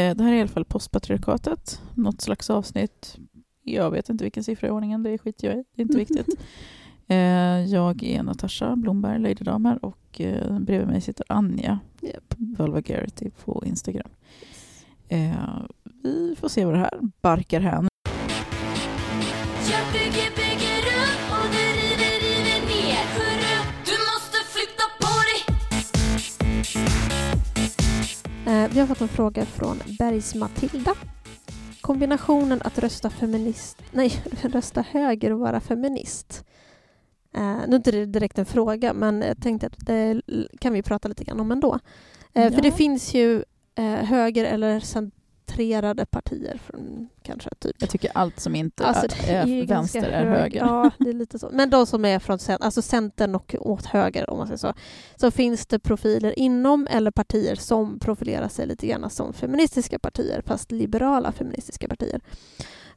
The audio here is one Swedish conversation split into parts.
Eh, det här är i alla fall postpatriarkatet, något slags avsnitt. Jag vet inte vilken siffra i ordningen, det skiter jag i, det är inte viktigt. Eh, jag är Natasha Blomberg, Lady Damer, och eh, bredvid mig sitter Anja, Yep. Vulgarity på Instagram. Vi får se vad det här barkar hän. Vi har fått en fråga från Bergs Matilda. Kombinationen att rösta feminist, nej, rösta höger och vara feminist. Eh, nu är inte det direkt en fråga, men jag tänkte att det kan vi prata lite grann om ändå. Eh, Ja. För det finns ju eh, höger eller centrerade partier från kanske typ Jag tycker allt som inte Alltså, är, är vänster är hög- höger. Ja, det är lite så. Men de som är från alltså Centern och åt höger, om man säger så, så finns det profiler inom eller partier som profilerar sig lite grann som feministiska partier, fast liberala feministiska partier.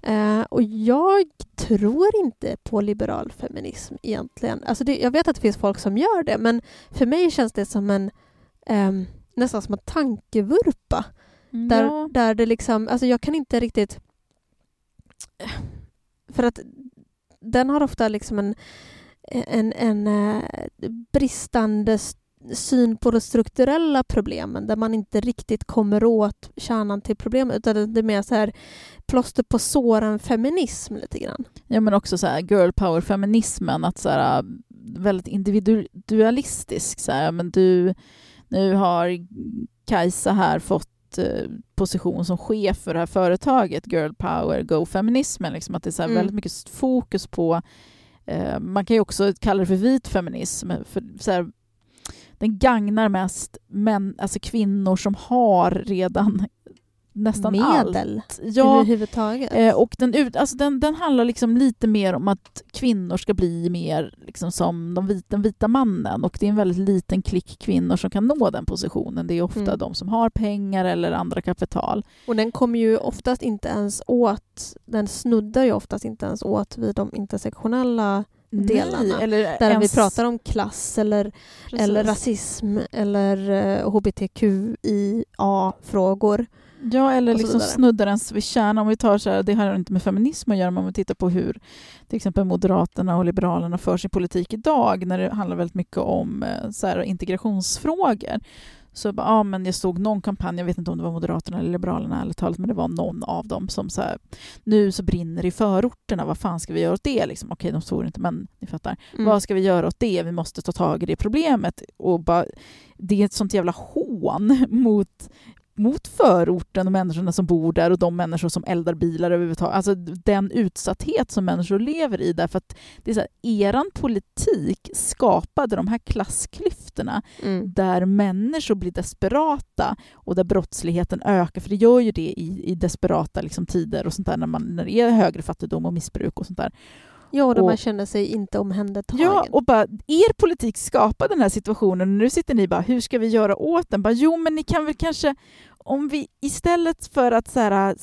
Eh, och jag tror inte på liberal feminism egentligen. Alltså det, jag vet att det finns folk som gör det, men för mig känns det som en ehm, nästan som en tankevurpa. Där, Ja. där det liksom, alltså jag kan inte riktigt... För att den har ofta liksom en, en, en eh, bristande syn på de strukturella problemen där man inte riktigt kommer åt kärnan till problemet utan det- är mer så här plåster på såren feminism lite grann. Ja, men också så här girl power-feminismen, att så här, väldigt individualistisk. Så här, men du, nu har Kajsa här fått position som chef för det här företaget, girl power, go feminismen. Liksom, att det är så Mm. väldigt mycket fokus på, eh, man kan ju också kalla det för vit feminism, för så här, den gagnar mest män, alltså kvinnor som har redan nästan Medel allt. Ja, överhuvudtaget. Eh, och den, ut, alltså den, den handlar liksom lite mer om att kvinnor ska bli mer liksom som de vita, den vita mannen. Och det är en väldigt liten klick kvinnor som kan nå den positionen. Det är ofta Mm. de som har pengar eller andra kapital. Och den kommer ju oftast inte ens åt, den snuddar ju oftast inte ens åt vid de intersektionella delarna. Nej, eller Där ens, vi pratar om klass eller, precis. eller rasism eller eh, hbtqia-frågor. Ja, eller liksom snuddar ens vid kärnan. Om vi tar så här, det har inte med feminism att göra, men om vi tittar på hur till exempel Moderaterna och Liberalerna för sin politik idag, när det handlar väldigt mycket om eh, så här, integrationsfrågor. Så bara, ja, men jag såg någon kampanj, jag vet inte om det var Moderaterna eller Liberalerna ärligt talat, men det var någon av dem som så här, nu så brinner det i förorterna, vad fan ska vi göra åt det? Liksom, okej, de såg inte, men ni fattar. Mm. Vad ska vi göra åt det? Vi måste ta tag i det problemet. Och bara, det är ett sånt jävla hån mot, mot förorten och människorna som bor där och de människor som eldar bilar överhuvudtaget. Alltså den utsatthet som människor lever i. Därför att det är så här, eran politik skapade de här klassklyftorna Mm. där människor blir desperata och där brottsligheten ökar, för det gör ju det i, i desperata liksom, tider och sånt där när, man, när det är högre fattigdom och missbruk och sånt där. Ja, och där Och- man känner sig inte omhändertagen. Ja, och bara, er politik skapade den här situationen och nu sitter ni bara, hur ska vi göra åt den? Bara, jo, men ni kan väl kanske, om vi istället för att så här,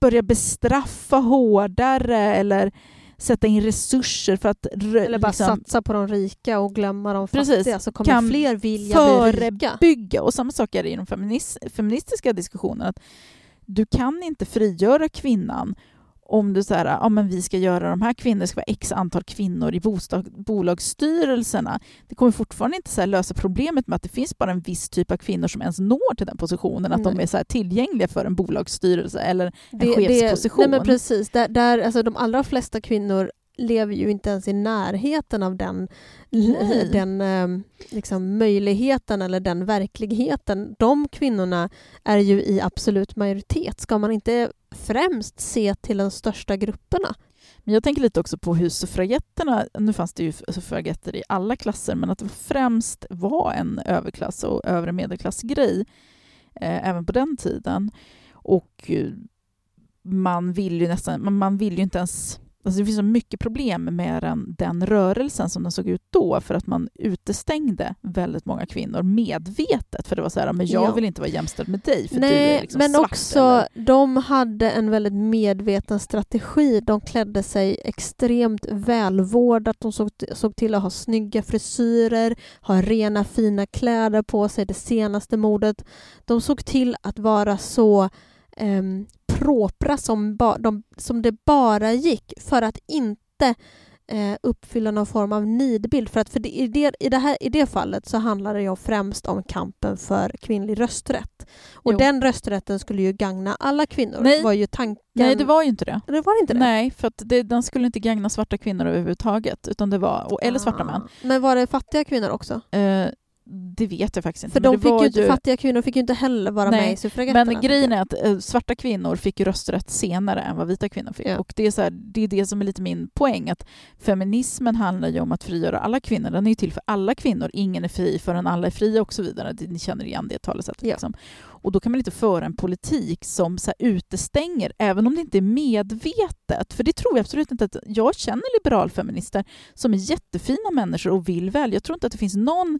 börja bestraffa hårdare eller sätta in resurser för att eller bara liksom, satsa på de rika och glömma de Precis. fattiga så kommer Kan fler vilja bli rika. förebygga. Och samma sak är det i den feminist, feministiska diskussionen. Att du kan inte frigöra kvinnan om du säger ja, men vi ska göra de här kvinnorna, det ska vara x antal kvinnor i bostad, bolagsstyrelserna. Det kommer fortfarande inte så lösa problemet med att det finns bara en viss typ av kvinnor som ens når till den positionen, att de Nej. är så tillgängliga för en bolagsstyrelse eller en Det- det- chefsposition. Nej, men precis. Där, där, alltså, de allra flesta kvinnor lever ju inte ens i närheten av den, Nej. den eh, liksom, möjligheten eller den verkligheten. De kvinnorna är ju i absolut majoritet. Ska man inte främst se till de största grupperna? Men jag tänker lite också på hur suffragetterna, nu fanns det ju suffragetter i alla klasser, men att det främst var en överklass och övre medelklassgrej eh, även på den tiden. Och eh, man vill ju nästan, man vill ju inte ens Alltså det finns så mycket problem med den, den rörelsen som den såg ut då för att man utestängde väldigt många kvinnor medvetet. För det var så här, men jag Ja. vill inte vara jämställd med dig för du Nej, är liksom men svart. också eller- de hade en väldigt medveten strategi. De klädde sig extremt välvårdat. De såg, såg till att ha snygga frisyrer, ha rena fina kläder på sig, det senaste modet. De såg till att vara så um, propra som, ba, de, som det bara gick för att inte eh, uppfylla någon form av nidbild. För att för det, i, det, i, det här, I det fallet så handlar det ju främst om kampen för kvinnlig rösträtt. Och Jo. den rösträtten skulle ju gagna alla kvinnor. Nej. var ju tanken. Nej, det var ju inte det. det var inte det? Nej, för att det, den skulle inte gagna svarta kvinnor överhuvudtaget. Utan det var, eller svarta Ah. män. Men var det fattiga kvinnor också? Eh, det vet jag faktiskt inte. För de fick var ju, inte- fattiga kvinnor fick ju inte heller vara Nej, med i suffragetterna. Men grejen är att eh, svarta kvinnor fick ju rösträtt senare än vad vita kvinnor fick. Ja. Och det är, så här, det är det som är lite min poäng, att feminismen handlar ju om att frigöra alla kvinnor. Den är ju till för alla kvinnor. Ingen är fri förrän alla är fria och så vidare. Ni känner igen det talesättet. Ja. Liksom. Och då kan man inte föra en politik som så här, utestänger, även om det inte är medvetet. För det tror jag absolut inte. att Jag känner liberalfeminister som är jättefina människor och vill väl. Jag tror inte att det finns någon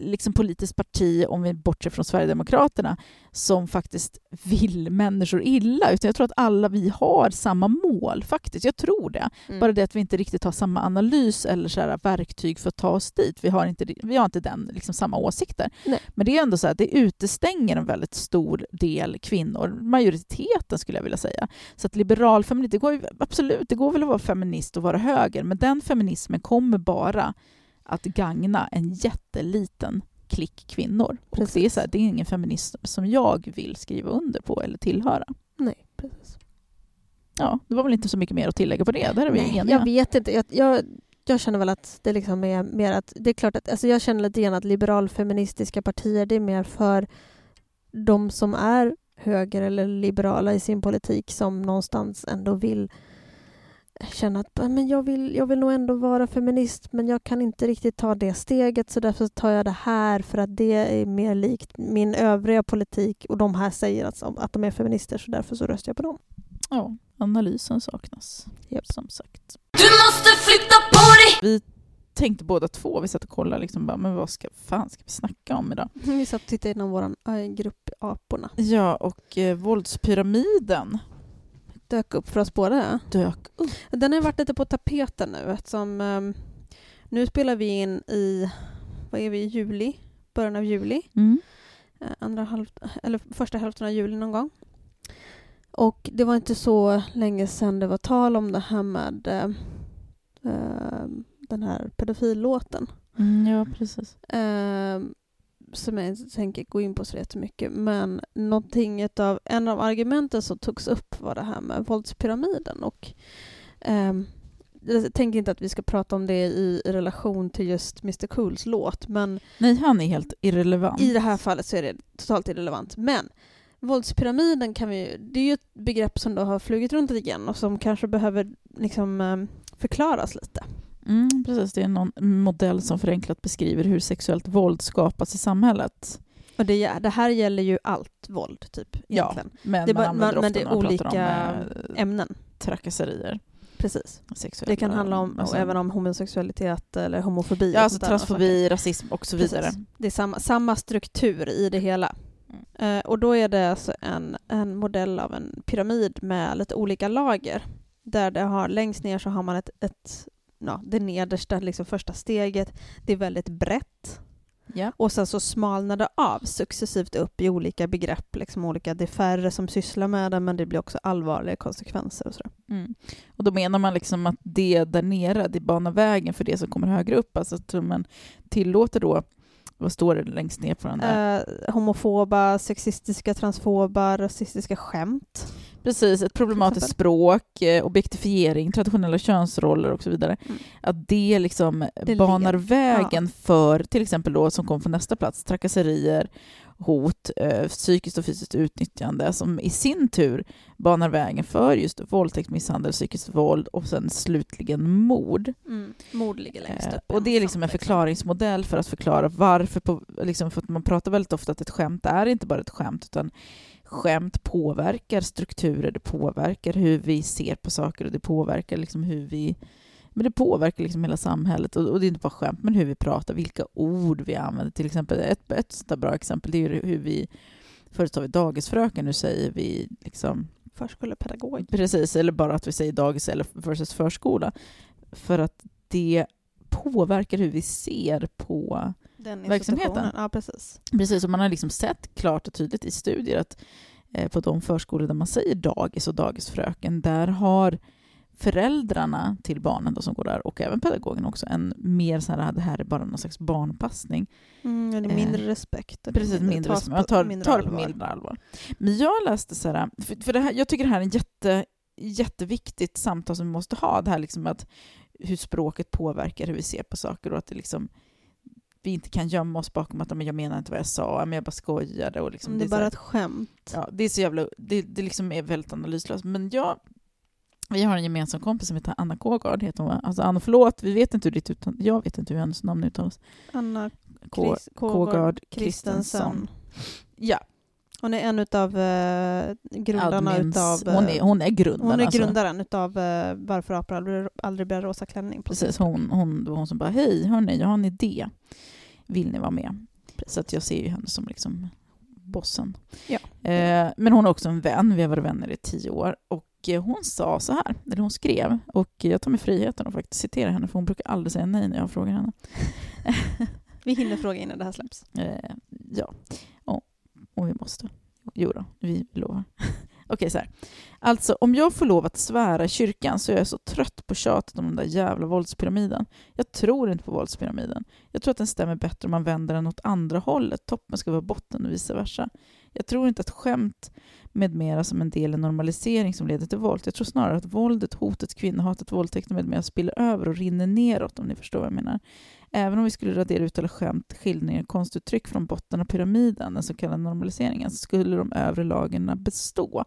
liksom politiskt parti, om vi bortser från Sverigedemokraterna, som faktiskt vill människor illa. Utan jag tror att alla vi har samma mål, faktiskt. Jag tror det. Mm. Bara det att vi inte riktigt har samma analys eller så här verktyg för att ta oss dit. Vi har inte, vi har inte den, liksom, samma åsikter. Nej. Men det är ändå så att det utestänger en väldigt stor del kvinnor. Majoriteten skulle jag vilja säga. Så att liberal feminism, det går ju, absolut, det går väl att vara feminist och vara höger, men den feminismen kommer bara att gagna en jätteliten klick kvinnor. Och det, är Precis. så här, det är ingen feminism som jag vill skriva under på eller tillhöra. Nej, precis. Ja, det var väl inte så mycket mer att tillägga på det. Där är vi Nej, eniga. jag vet inte. Jag, jag, jag känner väl att det liksom är mer att... Det är klart att... Alltså jag känner lite grann att liberalfeministiska partier, det är mer för de som är höger eller liberala i sin politik som någonstans ändå vill känna att "Ja, men jag, vill, jag vill nog ändå vara feminist men jag kan inte riktigt ta det steget så därför tar jag det här för att det är mer likt min övriga politik och de här säger att, att de är feminister så därför så röstar jag på dem. Ja, analysen saknas. Japp. Som sagt. Du måste flytta på dig Vi tänkte båda två, vi satt och kollade, liksom bara, men vad ska, fan ska vi snacka om idag? Vi satt och tittade inom vår grupp Aporna. Ja, och eh, våldspyramiden Dök upp för oss båda. dök upp. Den har varit lite på tapeten nu eftersom ehm, nu spelar vi in i, vad är vi, i juli? Början av juli. Mm. Eh, andra halv, eller första hälften av juli någon gång. Och det var inte så länge sedan det var tal om det här med eh, den här pedofillåten. Mm, ja, precis. Eh, som jag inte tänker gå in på så jättemycket. Men någonting utav, en av argumenten som togs upp var det här med våldspyramiden. Och, ehm, jag tänker inte att vi ska prata om det i, relation till just Mr Cools låt, men Nej, han är helt irrelevant. i det här fallet så är det totalt irrelevant. Men våldspyramiden kan vi det är ju ett begrepp som då har flugit runt lite grann och som kanske behöver liksom ehm, förklaras lite. Mm, precis, det är någon modell som förenklat beskriver hur sexuellt våld skapas i samhället. Och det, det här gäller ju allt våld, typ. Ja, Egentligen. men Det är man bara- använder men det är man olika om eh, Ämnen, trakasserier. precis. Sexuella, Det kan handla om alltså- även om homosexualitet eller homofobi. Ja, alltså där transfobi, rasism och så vidare. Precis. Det är samma, samma struktur i det hela. Mm. Eh, och då är det alltså en, en modell av en pyramid med lite olika lager. Där det har, längst ner så har man ett, ett ja, det nedersta, liksom första steget. Det är väldigt brett. Ja. Och sen så smalnar det av successivt upp i olika begrepp. Liksom olika, det är färre som sysslar med det, men det blir också allvarliga konsekvenser. Och så. Mm. Och då menar man liksom att det där nere, det banar vägen för det som kommer högre upp. Alltså att man tillåter då, vad står det längst ner på den där? Eh, homofoba, sexistiska, transfoba, rasistiska skämt. Precis, ett problematiskt språk, eh, objektifiering, traditionella könsroller och så vidare. Mm. Att det liksom Det banar led- vägen för till exempel då som kom från nästa plats, trakasserier, hot, eh, psykiskt och fysiskt utnyttjande som i sin tur banar vägen för just våldtäkt, misshandel, psykiskt våld och sen slutligen mord. Mm. Mord ligger längst Eh, upp. och det är liksom en förklaringsmodell för att förklara varför, på, liksom för att man pratar väldigt ofta att ett skämt är inte bara ett skämt utan skämt påverkar strukturer, det påverkar hur vi ser på saker och det påverkar liksom hur vi men det påverkar liksom hela samhället och, det är inte bara skämt, men hur vi pratar, vilka ord vi använder. Till exempel, ett, ett sånt bra exempel det är hur vi, förut sa vi dagisfröken, nu säger vi liksom Förskolepedagog. Precis, eller bara att vi säger dagis eller versus förskola. För att det påverkar hur vi ser på... Den Verksamheten. Ja, precis. Precis, och man har liksom sett klart och tydligt i studier att eh, på de förskolor där man säger dagis och dagisfröken, där har föräldrarna till barnen då som går där och även pedagogen också en mer så här, det här är bara någon slags barnpassning. Mm, det är Eh, mindre respekt. det är Precis, mindre, tas man tar, mindre tar det på mindre allvar. Men jag läste så här, för, för det här, jag tycker det här är en jätte, jätteviktigt samtal som vi måste ha, det här liksom att hur språket påverkar hur vi ser på saker och att det liksom vi inte kan gömma oss bakom att "Men jag menar inte vad jag sa, men jag bara skojade. Och liksom, Mm, det är bara här- ett skämt. Ja, det är så jävla, det, det liksom är väldigt analyslöst. Men jag, vi har en gemensam kompis som heter Anna Kågard. Heter hon, va? alltså Anna, förlåt, vi vet inte hur ditt uttal, jag vet inte hur hennes namn uttalas. Anna Kris- Kågard Kristensson. Ja, Hon är en av uh, grundarna admins. utav... eh, hon, är, hon är grundaren. hon är alltså. grundaren utav uh, Varför apor aldrig, aldrig bär rosa klänning. Precis, hon, hon, det var hon som bara, hej hörni, jag har en idé. Vill ni vara med? Så att jag ser ju henne som liksom bossen. Ja. Eh, men hon är också en vän, vi har varit vänner i tio år. Och eh, hon sa så här, eller hon skrev, och jag tar mig friheten att faktiskt citera henne, för hon brukar aldrig säga nej när jag frågar henne. Vi hinner fråga innan det här släpps. Eh, ja, och, och vi måste. Jo då, vi lovar. Okej, så här. Alltså, om jag får lov att svära i kyrkan så är jag så trött på tjatet om den där jävla våldspyramiden. Jag tror inte på våldspyramiden. Jag tror att den stämmer bättre om man vänder den åt andra hållet. Toppen ska vara botten och vice versa. Jag tror inte att skämt med mera som en del i normalisering som leder till våld. Jag tror snarare att våldet, hotet, kvinnohatet, våldtäkten med mera spiller över och rinner neråt om ni förstår vad jag menar. Även om vi skulle radera ut alla skämt, skildringar, och konstuttryck från botten av pyramiden, den så kallade normaliseringen, så skulle de övre lagren bestå.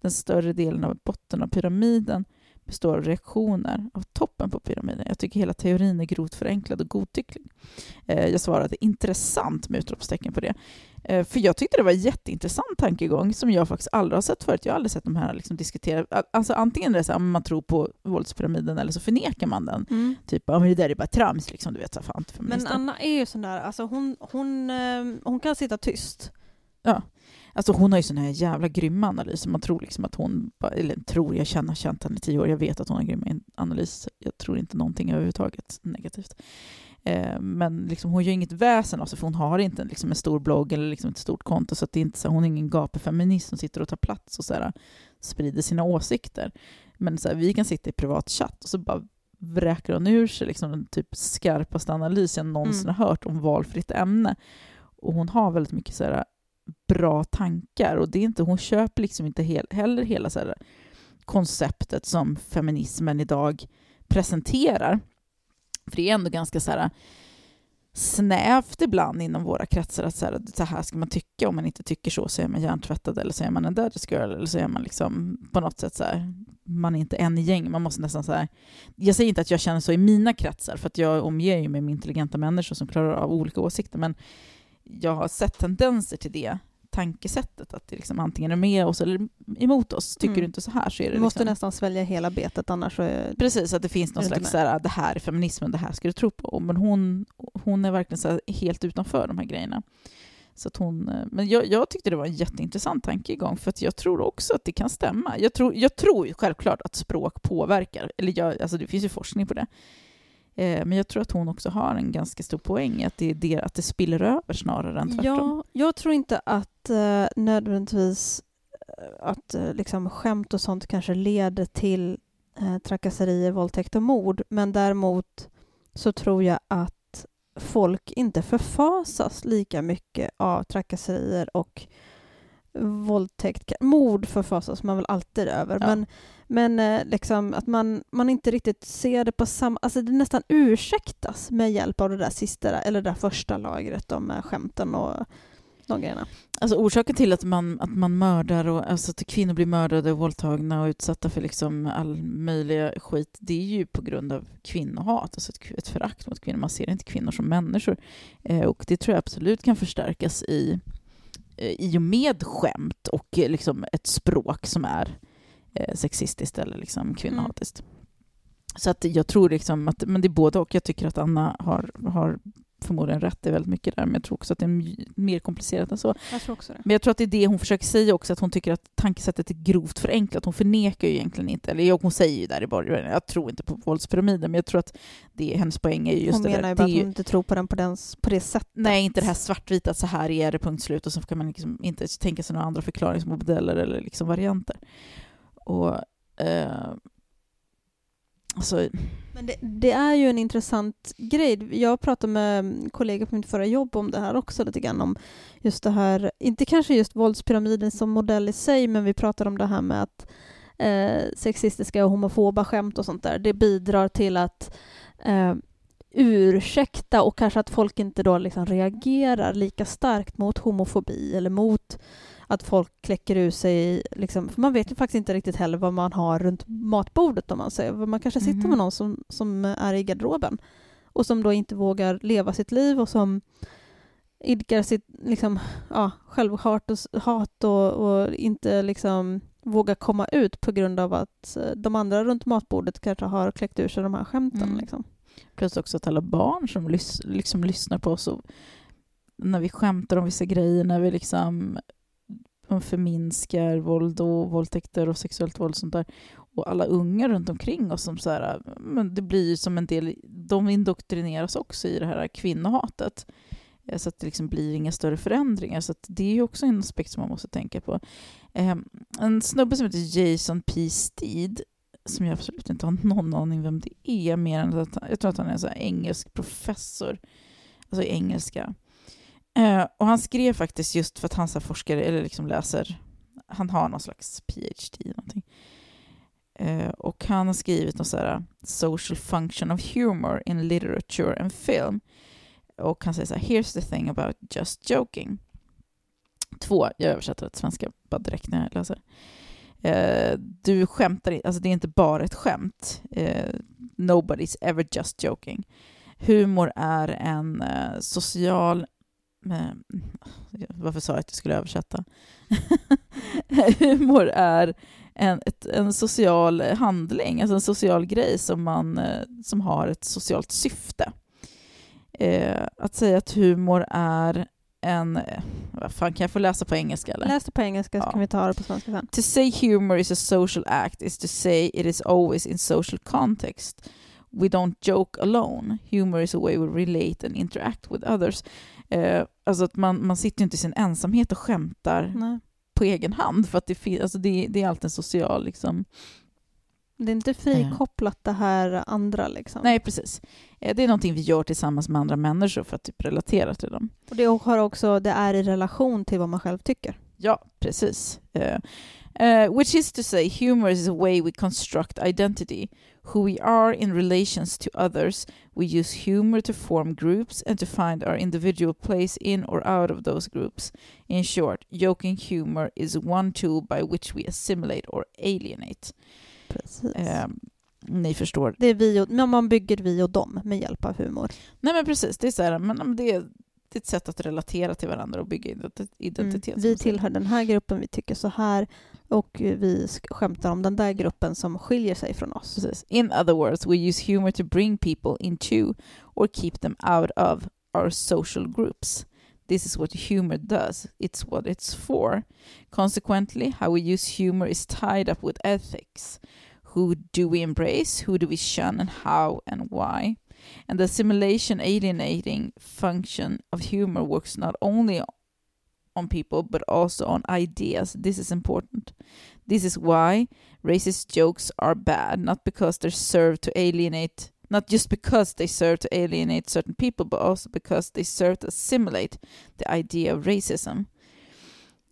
Den större delen av botten av pyramiden består av reaktioner av toppen på pyramiden. Jag tycker hela teorin är grovt förenklad och godtycklig. Eh, jag svarade intressant med utropstecken på det. Eh, för jag tyckte det var en jätteintressant tankegång som jag faktiskt aldrig har sett förut. Jag har aldrig sett de här liksom diskutera. Alltså antingen är det så här, man tror på våldspyramiden eller så förnekar man den. Typ, ja, men det där är bara trams, liksom, du vet. Så fan, Men. Anna är ju sån där, alltså hon, hon, eh, hon kan sitta tyst. Ja. Alltså hon har ju såna här jävla grymma analyser. Man tror liksom att hon, eller tror, jag känner, känt henne i tio år, jag vet att hon har grymma analyser. Jag tror inte någonting överhuvudtaget negativt. Eh, men liksom, hon gör inget väsen av sig, för hon har inte en, liksom, en stor blogg eller liksom ett stort konto, så det är inte så, hon är ingen gapefeminist som sitter och tar plats och så här, sprider sina åsikter. Men så här, vi kan sitta i privat chatt och så bara vräker hon ur sig liksom, den typ skarpaste analys jag någonsin Mm. har hört om valfritt ämne. Och hon har väldigt mycket så här, bra tankar och det är inte, hon köper liksom inte hel, heller hela så här, konceptet som feminismen idag presenterar. För det är ändå ganska så här, snävt ibland inom våra kretsar att så här, så här ska man tycka, om man inte tycker så så är man hjärntvättad eller så är man en dirty girl eller så är man liksom på något sätt så här, man är inte en i gäng, man måste nästan så här, jag säger inte att jag känner så i mina kretsar för att jag omger ju mig med intelligenta människor som klarar av olika åsikter men jag har sett tendenser till det tankesättet, att det liksom antingen är med oss eller emot oss. Tycker Mm. du inte så här så är det Du måste liksom... nästan svälja hela betet annars är Precis, att det finns någon slags så här, det här är feminismen, det här ska du tro på. Men hon, hon är verkligen så helt utanför de här grejerna. Så att hon, eh, men jag, jag tyckte det var en jätteintressant tankegång, för att jag tror också att det kan stämma. Jag tror, jag tror självklart att språk påverkar, eller jag, alltså det finns ju forskning på det. Eh, men jag tror att hon också har en ganska stor poäng i att det, är det, att det spiller över snarare än tvärtom. Ja, jag tror inte att eh, nödvändigtvis eh, att eh, liksom skämt och sånt kanske leder till eh, trakasserier, våldtäkt och mord. Men däremot så tror jag att folk inte förfasas lika mycket av trakasserier och våldtäkt. Mord förfasas man väl alltid över, Ja. men, men eh, liksom att man, man inte riktigt ser det på samma... Alltså det nästan ursäktas med hjälp av det där sista, eller det där första lagret om skämten och de grejerna. Alltså orsaken till att man, att man mördar och alltså att kvinnor blir mördade och våldtagna och utsatta för liksom all möjliga skit, det är ju på grund av kvinnohat, alltså ett, ett förakt mot kvinnor. Man ser inte kvinnor som människor. Eh, och det tror jag absolut kan förstärkas i i och med skämt och eh, liksom ett språk som är eh, sexistiskt eller liksom kvinnohatiskt. Så att jag tror liksom att men det är både och. Jag tycker att Anna har, har förmodligen rätt i väldigt mycket där, men jag tror också att det är mer komplicerat än så. Jag tror också det. Men jag tror att det är det hon försöker säga också, att hon tycker att tankesättet är grovt förenklat. Hon förnekar ju egentligen inte, eller hon säger ju där i början, jag tror inte på våldspyramiden, men jag tror att det, hennes poäng är ju just Hon det menar där. ju bara är att ju- hon inte tror på den på, den, på det sättet. Nej, inte det här svartvita, att så här är det, punkt slut, och så kan man liksom inte tänka sig några andra förklaringsmodeller eller liksom varianter. Och... Eh, alltså, Men det, det är ju en intressant grej. Jag pratade med kollegor på mitt förra jobb om det här också lite grann om just det här, inte kanske just våldspyramiden som modell i sig, men vi pratade om det här med att eh, sexistiska och homofoba skämt och sånt där, det bidrar till att eh, ursäkta och kanske att folk inte då liksom reagerar lika starkt mot homofobi eller mot att folk kläcker ur sig, liksom, för man vet ju faktiskt inte riktigt heller vad man har runt matbordet om man säger. Man kanske sitter Mhm. med någon som, som är i garderoben och som då inte vågar leva sitt liv och som idkar sitt liksom, ja, självhat och, hat och, och inte liksom vågar komma ut på grund av att eh, de andra runt matbordet kanske har kläckt ur sig de här skämten. Mm. Liksom. Plus också att alla barn som lys liksom lyssnar på oss och när vi skämtar om vissa grejer, när vi liksom de förminskar våld och våldtäkter och sexuellt våld och sånt där. Och alla unga runt omkring oss som så här, men det blir ju som en del, de indoktrineras också i det här kvinnohatet. Eh, så att det liksom blir inga större förändringar. Så att det är ju också en aspekt som man måste tänka på. Ehm, en snubbe som heter Jason P. Steed som jag absolut inte har någon aning vem det är, mer än att jag tror att han är en så här engelsk professor, alltså i engelska. Eh, och han skrev faktiskt just för att han så forskar, eller liksom läser, han har någon slags PhD någonting. Eh, och han har skrivit något så här eh, social function of humor in literature and film. Och han säger så här, here's the thing about just joking. Två, jag översätter det till svenska bara direkt när jag läser. Eh, du skämtar inte, alltså det är inte bara ett skämt. Eh, nobody's ever just joking. Humor är en eh, social... Eh, varför sa jag att jag skulle översätta? Humor är en, ett, en social handling, alltså en social grej som, man, eh, som har ett socialt syfte. Eh, att säga att humor är en... eh, Vad fan, kan jag få läsa på engelska? Eller? Läs det på engelska så Ja. kan vi ta det på svenska sen. To say humor is a social act is to say it is always in social context. We don't joke alone. Humor is a way we relate and interact with others. Eh, alltså att man, man sitter ju inte i sin ensamhet och skämtar Nej. på egen hand för att det, fin- alltså det, det är alltid en social... Liksom. Det är inte frikopplat det här andra liksom. Nej, precis. Eh, det är någonting vi gör tillsammans med andra människor för att typ relatera till dem. Och det, har också, det är i relation till vad man själv tycker. Ja, precis. Eh, eh, which is to say, humor is a way we construct identity, who we are in relations to others. We use humor to form groups and to find our individual place in or out of those groups. In short, joking humor is one tool by which we assimilate or alienate. Precis. Eh, ni förstår. Det är vi och, men man bygger vi och dem med hjälp av humor. Nej men precis, det är så här, men det är, ett sätt att relatera till varandra och bygga identi- identitet. Mm. Vi tillhör den här gruppen, vi tycker så här och vi skämtar om den där gruppen som skiljer sig från oss. Precis. In other words, we use humor to bring people into or keep them out of our social groups. This is what humor does. It's what it's for. Consequently, how we use humor is tied up with ethics. Who do we embrace? Who do we shun? And how and why? And the assimilation alienating function of humor works not only on people but also on ideas. This is important. This is why racist jokes are bad, not because they serve to alienate, not just because they serve to alienate certain people, but also because they serve to assimilate the idea of racism.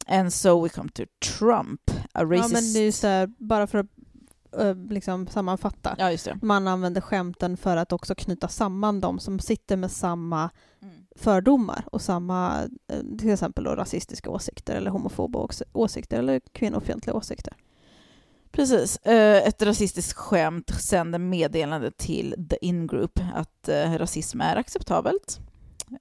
And so we come to Trump, a racist... Ja, men det är så här, bara för att eh, liksom sammanfatta. Ja. Man använder skämten för att också knyta samman de som sitter med samma Mm. Fördomar och samma, eh, till exempel då, rasistiska åsikter eller homofoba åsikter eller kvinnofientliga åsikter. Precis. Eh, ett rasistiskt skämt sänder meddelande till the in-group att eh, rasism är acceptabelt.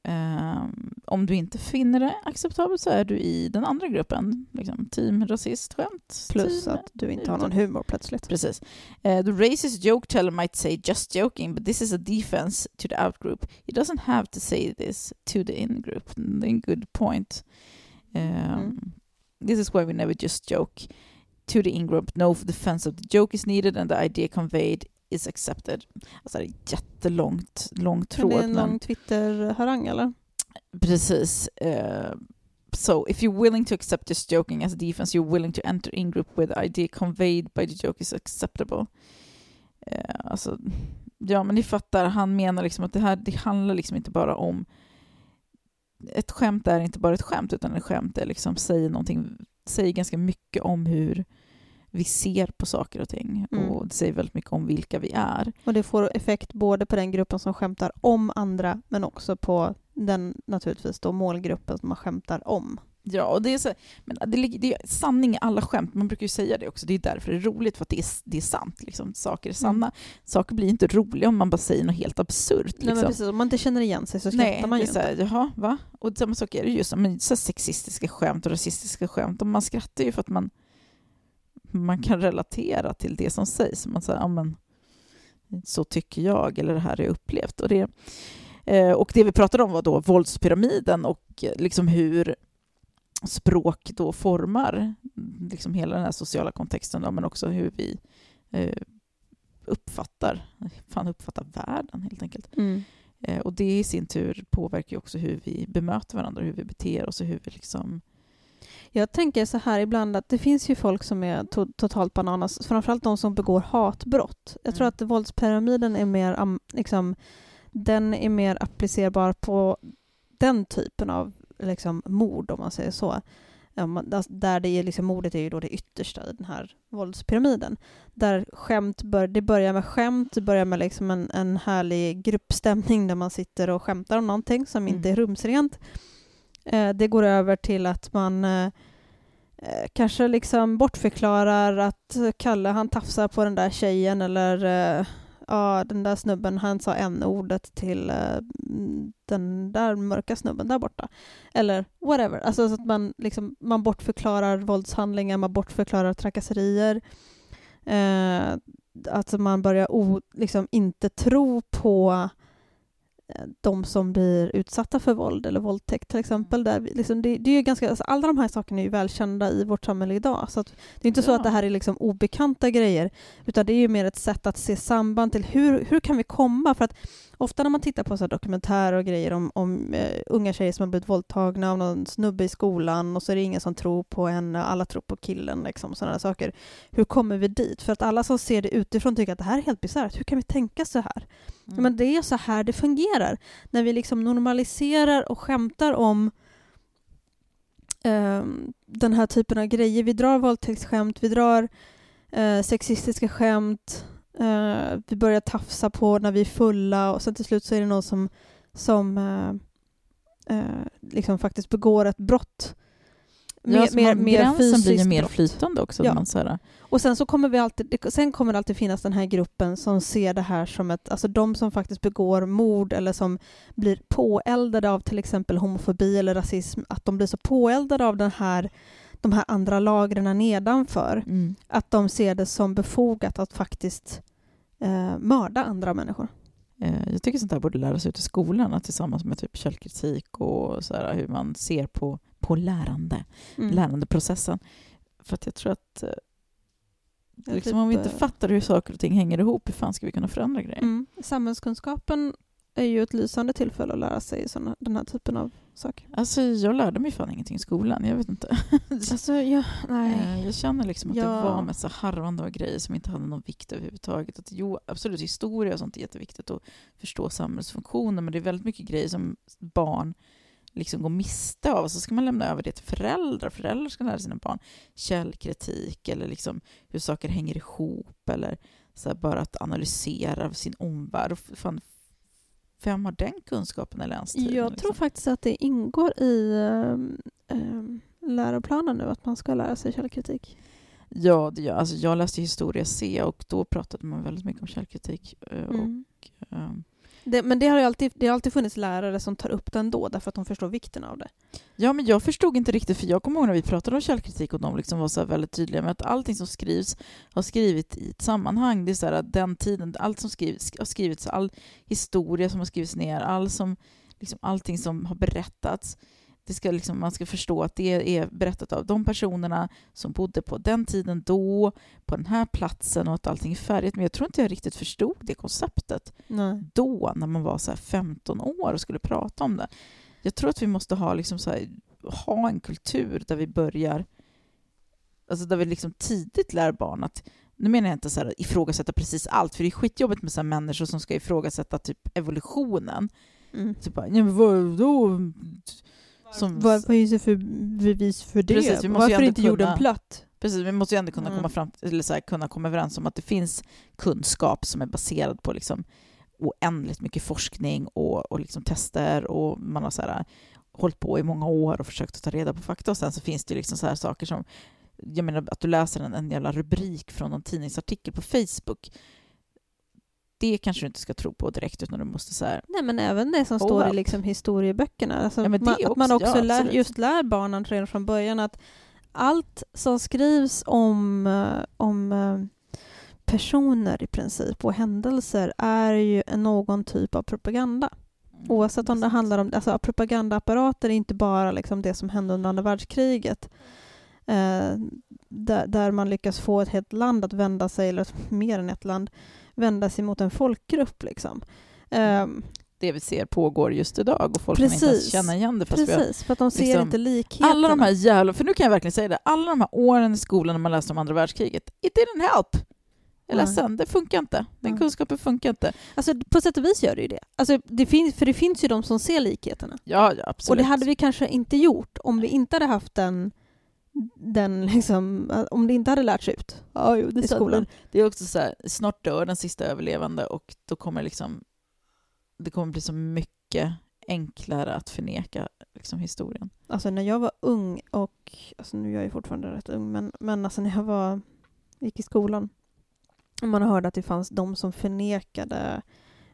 Ehm, om du inte finner det acceptabelt så är du i den andra gruppen, liksom, team rasist-skämt. Plus team, att du inte har någon humor plötsligt. Precis. Uh, the racist joke teller might say just joking, but this is a defense to the out group. He doesn't have to say this to the in group. Är en good point. Um, Mm. This is why we never just joke. To the in group, no defense of the joke is needed and the idea conveyed is accepted. Alltså det är jättelångt, lång Men tråd. det är en men- lång Twitter-harang eller? Precis. Uh, so if you're willing to accept just joking as a defense, you're willing to enter in group where the idea conveyed by the joke is acceptable. Uh, alltså, ja, men ni fattar, han menar liksom att det här det handlar liksom inte bara om... Ett skämt är inte bara ett skämt, utan ett skämt är liksom, säger någonting, säger ganska mycket om hur vi ser på saker och ting. Mm. Och det säger väldigt mycket om vilka vi är. Och det får effekt både på den gruppen som skämtar om andra men också på den naturligtvis då målgruppen som man skämtar om. Ja, och det är, så, men det, det är sanning i alla skämt. Man brukar ju säga det också. Det är därför det är roligt, för att det är, det är sant. Liksom. Saker är sanna. Saker blir inte roliga om man bara säger något helt absurt. Liksom. Nej, men precis, om man inte känner igen sig så skrattar man ju så här, inte. jaha, va? Och samma sak är det med så sexistiska skämt och rasistiska skämt. Och man skrattar ju för att man, man kan relatera till det som sägs. Man säger, ja men så tycker jag, eller det här har jag upplevt. Och det, eh, och det vi pratade om var då våldspyramiden och eh, liksom hur språk då formar liksom hela den här sociala kontexten, då, men också hur vi eh, uppfattar, fan uppfattar världen helt enkelt. Mm. Och det i sin tur påverkar ju också hur vi bemöter varandra, hur vi beter oss och hur vi liksom... Jag tänker så här ibland att det finns ju folk som är to- totalt bananas, framförallt de som begår hatbrott. Jag tror Mm. att våldspyramiden är mer, liksom, den är mer applicerbar på den typen av liksom, mord, om man säger så. Där det är liksom, mordet är ju då det yttersta i den här våldspyramiden. Där skämt bör, det börjar med skämt, det börjar med liksom en, en härlig gruppstämning där man sitter och skämtar om någonting som Mm. inte är rumsrent. Eh, det går över till att man eh, eh, kanske liksom bortförklarar att Kalle han tafsar på den där tjejen eller eh, ja, den där snubben han sa n-ordet till eh, den där mörka snubben där borta. Eller whatever. Alltså så att man, liksom, man bortförklarar våldshandlingar, man bortförklarar trakasserier. Eh, att man börjar o, liksom inte tro på eh, de som blir utsatta för våld eller våldtäkt till exempel. Där vi, liksom, det, det är ju ganska, alltså, alla de här sakerna är ju välkända i vårt samhälle idag. Så att, det är inte så Ja. att det här är liksom obekanta grejer utan det är ju mer ett sätt att se samband till hur, hur kan vi komma? För att ofta när man tittar på så dokumentärer och grejer om, om eh, unga tjejer som har blivit våldtagna av någon snubbe i skolan och så är det ingen som tror på henne, alla tror på killen, liksom, sådana saker. Hur kommer vi dit? För att alla som ser det utifrån tycker att det här är helt bisarrt. Hur kan vi tänka så här? Mm. Men det är så här det fungerar. När vi liksom normaliserar och skämtar om ehm, den här typen av grejer. Vi drar våldtäktsskämt, vi drar eh, sexistiska skämt, eh, vi börjar tafsa på när vi är fulla och sen till slut så är det någon som, som eh, eh, liksom faktiskt begår ett brott. ja, så man, gränsen blir ju mer brott. flytande också. Ja. Man, så här, Och sen så kommer vi alltid, sen kommer det alltid finnas den här gruppen som ser det här som ett, alltså de som faktiskt begår mord eller som blir påeldade av till exempel homofobi eller rasism, att de blir så påeldade av den här, de här andra lagren nedanför, mm. att de ser det som befogat att faktiskt eh, mörda andra människor. Eh, Jag tycker sånt här borde läras ut i skolorna tillsammans med typ källkritik och så här, hur man ser på, på lärande, Mm. lärandeprocessen. För att jag tror att eh, Ja, liksom, typ, om vi inte eh, fattar hur saker och ting hänger ihop, hur fan ska vi kunna förändra grejer? Mm. Samhällskunskapen är ju ett lysande tillfälle att lära sig såna, den här typen av saker. Alltså, jag lärde mig fan ingenting i skolan, jag vet inte. Alltså, ja, nej. Eh, Jag känner liksom att Ja. det var med så harvande och grejer som inte hade någon vikt överhuvudtaget. Att, jo, absolut, historia och sånt är jätteviktigt att förstå samhällsfunktioner, men det är väldigt mycket grejer som barn liksom går miste av. Så ska man lämna över det till föräldrar. Föräldrar ska lära sina barn källkritik eller liksom hur saker hänger ihop eller så bara att analysera sin omvärld. Och fan, vem har den kunskapen eller ens tiden? Jag tror liksom? faktiskt att det ingår i um, um, läroplanen nu att man ska lära sig källkritik. Ja, det gör. Alltså, jag läste historia C och då pratade man väldigt mycket om källkritik. eh, Och, Mm. eh, det, men det har ju alltid, det har alltid funnits lärare som tar upp det ändå därför att de förstår vikten av det. Ja, men jag förstod inte riktigt, för jag kommer ihåg när vi pratade om källkritik och de liksom var så här väldigt tydliga med att allting som skrivs har skrivits i ett sammanhang. Det är så här att den tiden, allt som skrivits, har skrivits, all historia som har skrivits ner, all som, liksom, allting som har berättats, det ska liksom, man ska förstå att det är berättat av de personerna som bodde på den tiden då, på den här platsen och att allting är färdigt. Men jag tror inte jag riktigt förstod det konceptet Nej. då, när man var så här 15 år och skulle prata om det. Jag tror att vi måste ha, liksom här, ha en kultur där vi börjar... Alltså där vi liksom tidigt lär barn att... Nu menar jag inte så här, ifrågasätta precis allt, för det är skitjobbigt med så här människor som ska ifrågasätta typ evolutionen. Mm. Typ bara, ja, vadå? Som, Vad finns det för bevis för det? Precis, vi måste ju Varför inte jorden kunna- platt? Precis, vi måste ju ändå kunna Mm. komma fram eller så här, kunna komma överens om att det finns kunskap som är baserad på liksom oändligt mycket forskning och, och liksom tester och man har så här, hållit på i många år och försökt att ta reda på fakta och sen så finns det liksom så här saker som jag menar att du läser en, en jävla rubrik från någon tidningsartikel på Facebook det kanske du inte ska tro på direkt utan du måste så här, Nej men även det som Hold står i liksom historieböckerna. Alltså Ja, man, att man också, också ja, lär, just lär barnen redan från början att allt som skrivs om, eh, om eh, personer i princip och händelser är ju någon typ av propaganda. Oavsett om det handlar om alltså, propagandaapparater är inte bara liksom det som hände under andra världskriget. Eh, där, där man lyckas få ett helt land att vända sig, eller mer än ett land, vända sig mot en folkgrupp. Liksom. Eh, det vi ser pågår just idag och folk kan inte ens Precis. känna igen det fast vi har precis, för att de ser liksom, inte likheterna. Alla de här jävla, för nu kan jag verkligen säga det, alla de här åren i skolan när man läste om andra världskriget, it didn't help. Jag är ledsen, det funkar inte. Den kunskapen funkar inte. Alltså, på sätt och vis gör det ju det. Alltså, det finns, för det finns ju de som ser likheterna. Ja, ja absolut. Och det hade vi kanske inte gjort om vi inte hade haft den, den liksom, om det inte hade lärts ut ja, jo, det i skolan. Det är också så här, snart dör den sista överlevande och då kommer liksom, det kommer bli så mycket enklare att förneka liksom, historien. Alltså när jag var ung och, alltså nu är jag ju fortfarande rätt ung, men, men alltså när jag var, gick i skolan och man hörde att det fanns de som förnekade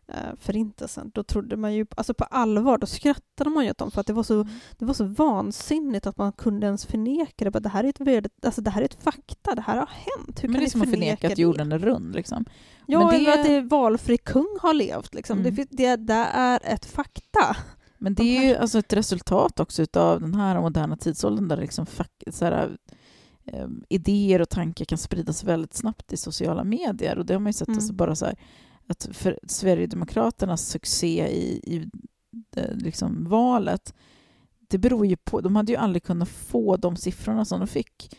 eh, förintelsen, då trodde man ju, alltså på allvar, då skrattade man ju åt dem för att det var så, det var så vansinnigt att man kunde ens förneka det. Bara, det, här är ett, alltså, det här är ett fakta, det här har hänt. Hur Men kan det är som att förneka att jorden är rund. Liksom. Ja, Men det- eller att det är valfri kung har levt. Liksom. Mm. Det, det, det är ett fakta. Men det De är ju alltså ett resultat också av den här moderna tidsåldern där liksom fack, så här, eh, idéer och tankar kan spridas väldigt snabbt i sociala medier. Och det har man ju sett Mm. alltså bara så här, att för Sverigedemokraternas succé i, i eh, liksom valet, det beror ju på, de hade ju aldrig kunnat få de siffrorna som de fick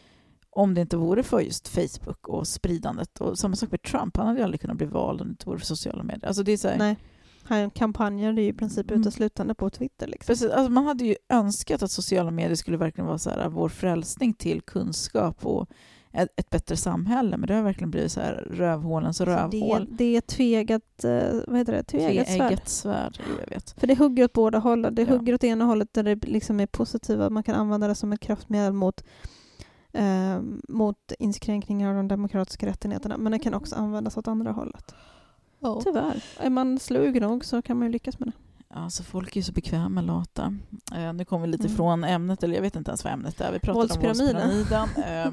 om det inte vore för just Facebook och spridandet. Och samma sak med Trump, han hade ju aldrig kunnat bli vald om det inte vore för sociala medier. Alltså det är så här, Nej. Han kampanjade ju i princip Mm. uteslutande på Twitter. Liksom. Precis, alltså man hade ju önskat att sociala medier skulle verkligen vara så här, vår frälsning till kunskap och ett, ett bättre samhälle, men det har verkligen blivit så här rövhålens Så det, rövhål. det är tvegat, eh, vad heter det? Tvegat svärd. Jag vet. För det hugger åt båda hållen. Det Ja. hugger åt ena hållet där det liksom är positiva, man kan använda det som ett kraftmedel mot, eh, mot inskränkningar av de demokratiska rättigheterna, men det kan också användas åt andra hållet. Tyvärr. Är man slug nog så kan man ju lyckas med det. Alltså folk är ju så bekväma lata. Eh, nu kommer vi lite Mm. från ämnet, eller jag vet inte ens vad ämnet är. Vi pratade om Våldspyramiden. våldspyramiden. Eh,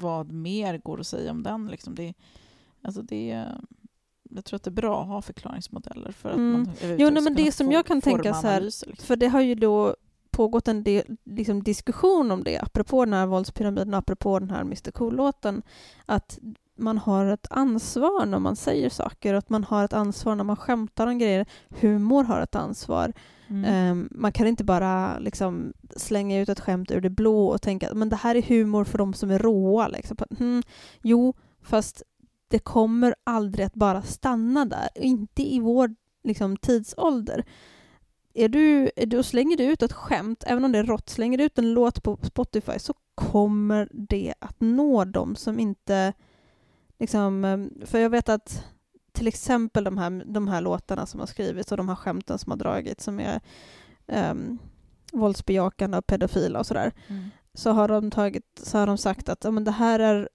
vad mer går att säga om den? Liksom det, alltså det, jag tror att det är bra att ha förklaringsmodeller för att Mm. man Jo, nej, men det som jag kan tänka så här, liksom. För det har ju då pågått en del liksom, diskussion om det, apropå den här våldspyramiden, apropå den här Mr Cool-låten, att man har ett ansvar när man säger saker, och att man har ett ansvar när man skämtar om grejer. Humor har ett ansvar. Mm. Ehm, man kan inte bara liksom, slänga ut ett skämt ur det blå och tänka att men det här är humor för de som är råa. Liksom. Mm, jo, fast det kommer aldrig att bara stanna där. Inte i vår liksom, tidsålder. Är du, är du, slänger du ut ett skämt, även om det är rått, slänger du ut en låt på Spotify så kommer det att nå dem som inte... Liksom, ehm, för jag vet att till exempel de här, de här låtarna som har skrivits och de här skämten som har dragits som är um, våldsbejakande och pedofila och sådär Mm. så har de, tagit, så har de sagt att ja, men det här är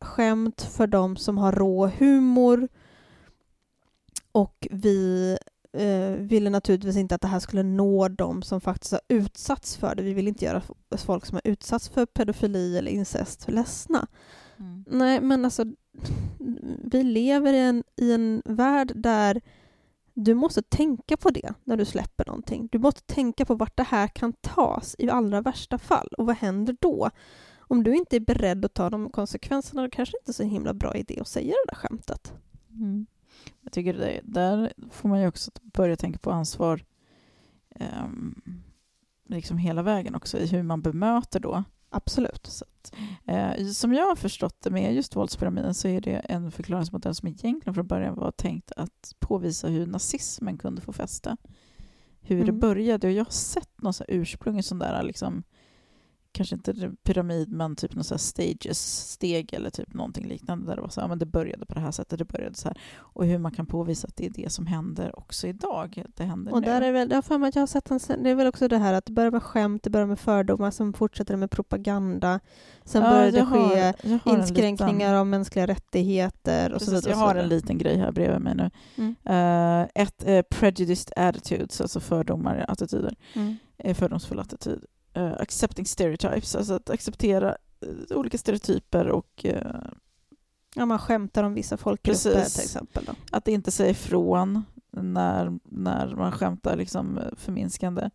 skämt för de som har rå humor Och vi eh, ville naturligtvis inte att det här skulle nå de som faktiskt har utsatts för det. Vi vill inte göra folk som har utsatts för pedofili eller incest ledsna. Mm. Nej, men alltså vi lever i en, i en värld där du måste tänka på det när du släpper någonting. Du måste tänka på vart det här kan tas i allra värsta fall. Och vad händer då? Om du inte är beredd att ta de konsekvenserna, då kanske inte är så himla bra idé att säga det där skämtet. Mm. Jag tycker det, där får man ju också börja tänka på ansvar ehm, liksom hela vägen också i hur man bemöter då. Absolut. Så att, eh, som jag har förstått det med just våldspyramiden så är det en förklaringsmodell som egentligen från början var tänkt att påvisa hur nazismen kunde få fäste. Hur det Mm. började. Och jag har sett här ursprung, en sån där liksom, kanske inte pyramid men typ någon så stages, steg eller typ någonting liknande där det var så här, men det började på det här sättet, det började så här. Och hur man kan påvisa att det är det som händer också idag. Det händer Och nu. där är väl, jag för mig att jag har sett en, det är väl också det här att det börjar med skämt, det börjar med fördomar, sen fortsätter det med propaganda. Sen Ja, börjar det har- ske inskränkningar liten- av mänskliga rättigheter och så Precis, vidare. jag så har en liten grej här bredvid mig nu. Mm. Eh, ett eh, prejudiced attitudes, alltså fördomar, attityder. Mm. Eh, fördomsfull attityd. Eh, accepting stereotypes, alltså att acceptera eh, olika stereotyper och eh, Ja, man skämtar om vissa folkgrupper Precis. till exempel. Då. att inte säga ifrån när, när man skämtar liksom förminskande.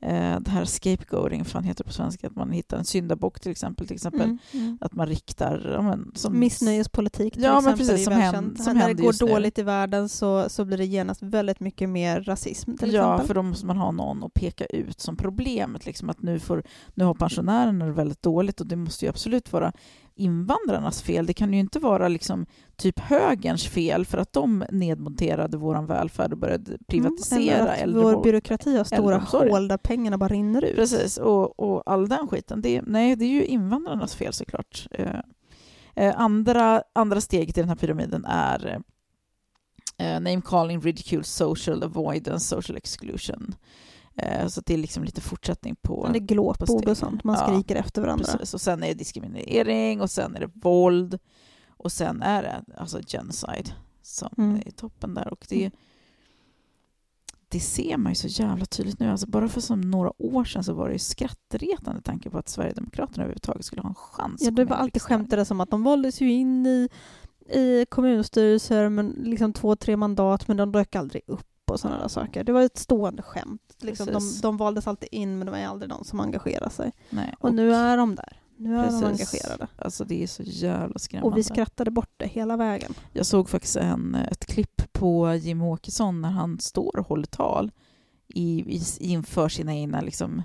Eh, det här scapegoating, fan heter det på svenska? Att man hittar en syndabock till exempel. Till exempel Mm. Mm. att man riktar... Ja, men, som, Missnöjespolitik till Ja, men exempel precis, är som väl hän- känt. som När det händer går just nu. dåligt i världen så, så blir det genast väldigt mycket mer rasism till Ja, exempel. för då måste man ha någon att peka ut som problemet. Liksom att nu, får, nu har pensionärerna det väldigt dåligt och det måste ju absolut vara invandrarnas fel. Det kan ju inte vara liksom typ högerns fel för att de nedmonterade vår välfärd och började privatisera Mm, eller vår byråkrati har stora hål där pengarna bara rinner ut. Precis, och, och all den skiten. Det, nej, det är ju invandrarnas fel såklart. Eh, eh, andra, andra steget i den här pyramiden är eh, name calling, ridicule, social avoidance, social exclusion. Eh, så det är liksom lite fortsättning på... Men det är glåpord och sånt, man Ja, skriker efter varandra. Precis, och sen är det diskriminering och sen är det våld och sen är det alltså genocide som Mm. är toppen där. Och det, det ser man ju så jävla tydligt nu. Alltså bara för som några år sedan så var det ju skrattretande tanke på att Sverigedemokraterna överhuvudtaget skulle ha en chans. Ja, det var i alltid skämtades om att de valdes ju in i, i kommunstyrelser med liksom två, tre mandat men de dök aldrig upp och sådana där saker. Det var ett stående skämt. Liksom, de, Precis. de valdes alltid in men det var aldrig någon som engagerade sig. Nej, Och nu är de där. Nu är de Precis. engagerade. Alltså det är så jävla skrämmande. Och vi skrattade bort det hela vägen. Jag såg faktiskt en, ett klipp på Jim Åkesson när han står och håller tal i, i, inför sina egna liksom,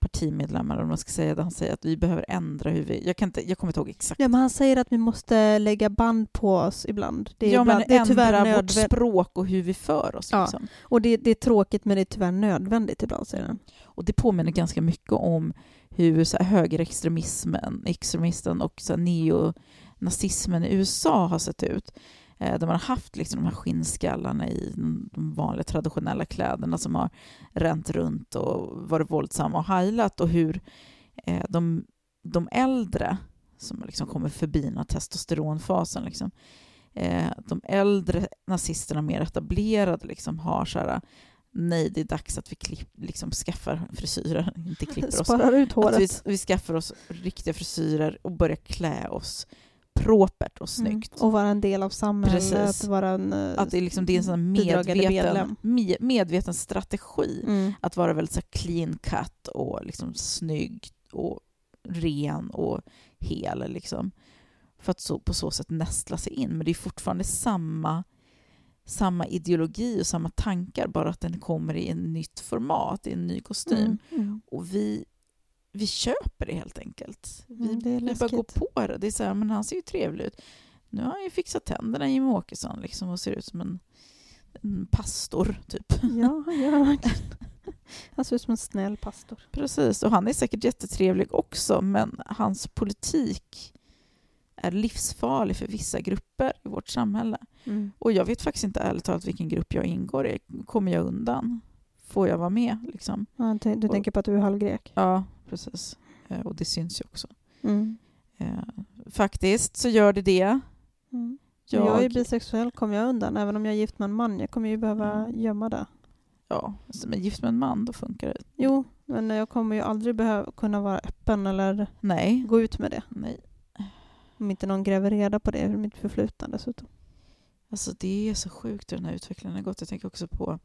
partimedlemmar, om man ska säga det. Han säger att vi behöver ändra hur vi... Jag, kan inte, jag kommer inte ihåg exakt. Ja, men han säger att vi måste lägga band på oss ibland. Det är, ja, ibland, det är tyvärr ändra vårt nödvändigt. språk och hur vi för oss. Ja. Liksom. Och det, det är tråkigt men det är tyvärr nödvändigt ibland, säger han. Och det påminner ganska mycket om hur så här, högerextremismen extremisten och så här, neonazismen i USA har sett ut. Eh, där man har haft liksom, de här skinnskallarna i de vanliga traditionella kläderna som har ränt runt och varit våldsamma och heilat och hur eh, de, de äldre som liksom kommer förbi den här testosteronfasen liksom, eh, de äldre nazisterna, mer etablerade, liksom, har så här nej, det är dags att vi klipp, liksom skaffar frisyrer, inte klipper oss. Sparar ut Att håret. vi, vi skaffar oss riktiga frisyrer och börjar klä oss propert och snyggt. Mm. Och vara en del av samhället, Precis. vara en eh, Att det är, liksom, det är en sån medveten, medveten strategi Mm. att vara väldigt så clean cut och liksom snygg och ren och hel. Liksom. För att så, på så sätt nästla sig in. Men det är fortfarande samma, samma ideologi och samma tankar, bara att den kommer i en nytt format, i en ny kostym. Mm. Mm. Och vi, vi köper det helt enkelt. Vi, Mm, det vi bara går på det. Det är så här, men han ser ju trevlig ut. Nu har han ju fixat tänderna, Jimmie Åkesson, liksom, och ser ut som en, en pastor, typ. Ja, verkligen. Han ser ut som en snäll pastor. Precis, och han är säkert jättetrevlig också, men hans politik är livsfarlig för vissa grupper i vårt samhälle. Mm. Och jag vet faktiskt inte ärligt talat vilken grupp jag ingår i. Kommer jag undan? Får jag vara med? Liksom? Ja, du tänker på att du är halvgrek? Ja, precis. Eh, Och det syns ju också. Mm. Eh, Faktiskt så gör det det. Mm. Jag, jag är bisexuell kommer jag undan, även om jag är gift med en man. Jag kommer ju behöva Mm. gömma det. ja, alltså, men gift med en man, då funkar det. Jo, men jag kommer ju aldrig behöva kunna vara öppen eller Nej. gå ut med det. Nej. Om inte någon gräver reda på det, ur mitt förflutna dessutom. Alltså det är så sjukt hur den här utvecklingen har gått. Jag tänker också på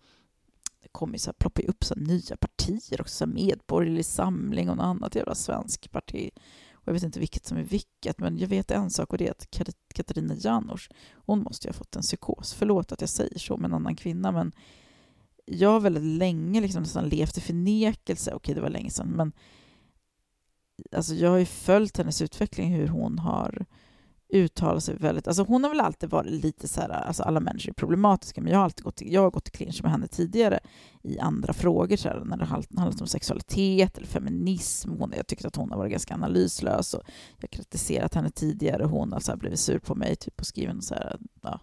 det kommer ju så här, ploppar ju upp så nya partier också, så Medborgerlig Samling och något annat jävla svensk parti. Och jag vet inte vilket som är vilket, men jag vet en sak och det är att Katarina Janouch, hon måste ju ha fått en psykos. Förlåt att jag säger så med en annan kvinna, men jag har väldigt länge liksom nästan levt i förnekelse. Okej, det var länge sedan, men alltså jag har ju följt hennes utveckling, hur hon har uttalat sig väldigt... Alltså hon har väl alltid varit lite så här, alltså alla människor är problematiska, men jag har alltid gått, jag har gått i clinch med henne tidigare i andra frågor, så här, när det handlat om sexualitet eller feminism. Hon, jag tyckte att hon har varit ganska analyslös och jag kritiserat henne tidigare. Hon har så här blivit sur på mig typ, och skrivit så här, ja,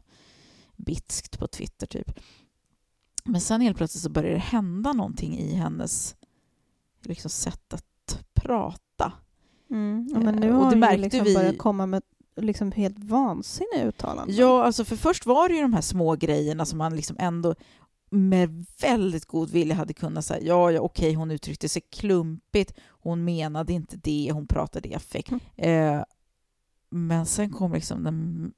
bitskt på Twitter. typ. Men sen helt plötsligt så börjar det hända någonting i hennes liksom, sätt att prata. Mm. Men nu Eh, och har det hon ju liksom vi- börjat komma med liksom helt vansinniga uttalanden. Ja, alltså för först var det ju de här små grejerna som man liksom ändå med väldigt god vilja hade kunnat säga ja, ja okej, hon uttryckte sig klumpigt, hon menade inte det, hon pratade i affekt. Mm. Eh, men sen kom liksom den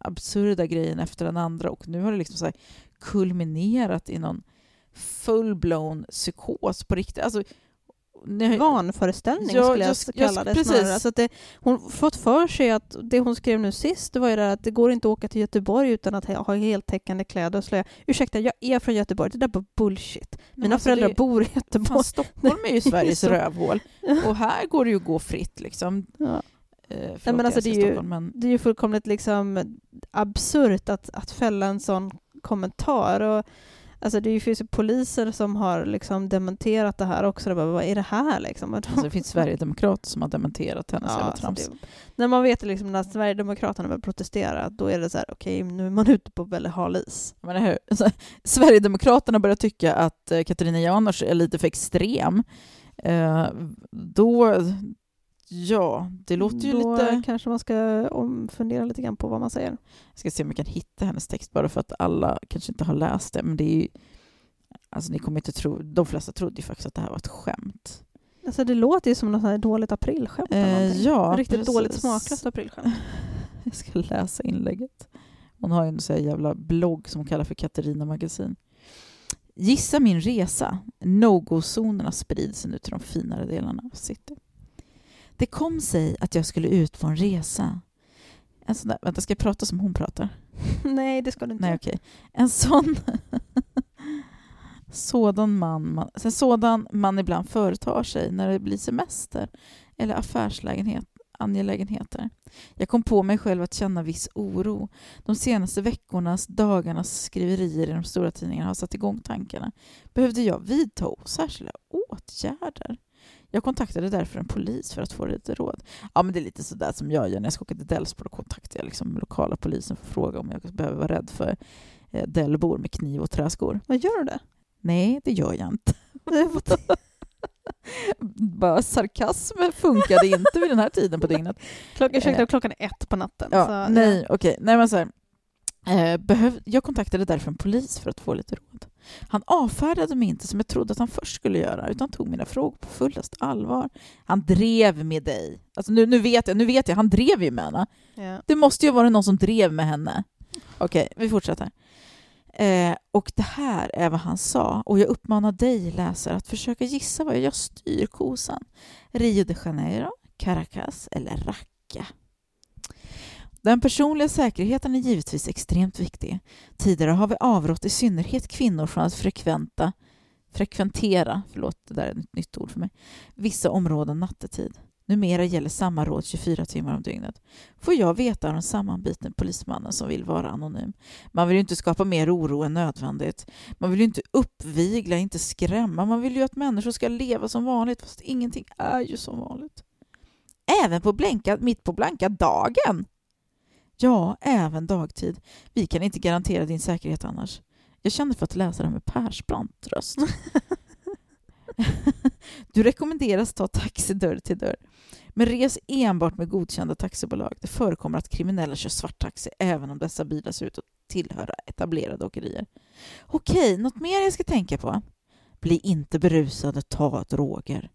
absurda grejen efter den andra och nu har det liksom så kulminerat i någon full-blown psykos på riktigt. Alltså, nu- Vanföreställning Ja, skulle jag, jag- kalla det precis. snarare. Alltså att det, hon fått för sig att det hon skrev nu sist det var ju det att det går inte att åka till Göteborg utan att ha heltäckande kläder och slöja. Ursäkta, jag är från Göteborg. Det där var bullshit. Mina alltså, föräldrar det- bor i Göteborg. Fan, Stockholm är ju Sveriges rövhål. Och här går det ju att gå fritt. Liksom. Ja. Eh, förlåt, men alltså, det är ju- men Det är ju fullkomligt liksom absurt att, att fälla en sån kommentar. Och, alltså det finns ju poliser som har liksom dementerat det här också. Det bara, vad är det här liksom? alltså, det finns Sverigedemokrater som har dementerat hennes jävla alltså trams. det, när man vet liksom när Sverigedemokraterna vill protestera, då är det så här, okej, nu är man ute på väldigt hal is. Men alltså, Sverigedemokraterna börjar tycka att eh, Katarina Janouch är lite för extrem. Eh, då, ja, det låter ju då lite... kanske man ska omfundera lite grann på vad man säger. Jag ska se om jag kan hitta hennes text bara för att alla kanske inte har läst det. Men det är ju... Alltså ni kommer inte tro... De flesta trodde ju faktiskt att det här var ett skämt. Alltså det låter ju som något här dåligt aprilskämt. Eh, ja, Riktigt precis. dåligt smaklöst aprilskämt. Jag ska läsa inlägget. Hon har ju en sån jävla blogg som hon kallar för Katarina Magasin. Gissa min resa. No-go-zonerna sprider sig nu till de finare delarna av city. Det kom sig att jag skulle ut på en resa. En sån där, vänta, ska jag prata som hon pratar? Nej, det ska du inte. Nej, okej. En sån... sådan man, man, en sådan man ibland företar sig när det blir semester eller affärslägenhet, angelägenheter. Jag kom på mig själv att känna viss oro. De senaste veckornas, dagarnas skriverier i de stora tidningarna har satt igång tankarna. Behövde jag vidta särskilda åtgärder? Jag kontaktade därför en polis för att få lite råd. Ja, men det är lite sådär som jag gör när jag ska åka till Delsbo. Då kontaktar jag liksom lokala polisen för att fråga om jag behöver vara rädd för eh, Dellbor med kniv och träskor. Vad gör du det? Nej, det gör jag inte. Bara sarkasm funkade inte vid den här tiden på dygnet. Klockan, ursäkta, Eh. klockan är ett på natten. Ja, så, nej, okej. Nej, men så här. Eh, behöv, jag kontaktade därför en polis för att få lite råd. Han avfärdade mig inte som jag trodde att han först skulle göra, utan tog mina frågor på fullast allvar. Han drev med dig. Alltså nu, nu, vet jag, nu vet jag, han drev ju med henne. Ja. Det måste ju vara någon som drev med henne. Okej, vi fortsätter. Eh, och det här är vad han sa, och jag uppmanar dig läsare att försöka gissa vad jag styr kosan. Rio de Janeiro, Caracas eller Raqqa. Den personliga säkerheten är givetvis extremt viktig. Tidigare har vi avrått i synnerhet kvinnor från att frekventa, frekventera förlåt, det där är ett nytt ord för mig, vissa områden nattetid. Numera gäller samma råd 24 timmar om dygnet. Får jag veta av den sammanbitne polismannen som vill vara anonym. Man vill ju inte skapa mer oro än nödvändigt. Man vill ju inte uppvigla, inte skrämma. Man vill ju att människor ska leva som vanligt, fast ingenting är ju som vanligt. Även på blänka, mitt på blanka dagen? Ja, även dagtid. Vi kan inte garantera din säkerhet annars. Jag kände för att läsa det med Persbrandt röst. du rekommenderas ta taxi dörr till dörr. Men res enbart med godkända taxibolag. Det förekommer att kriminella kör svarttaxi även om dessa bilar ser ut att tillhöra etablerade åkerier. Okej, något mer jag ska tänka på? Bli inte berusad, ta droger.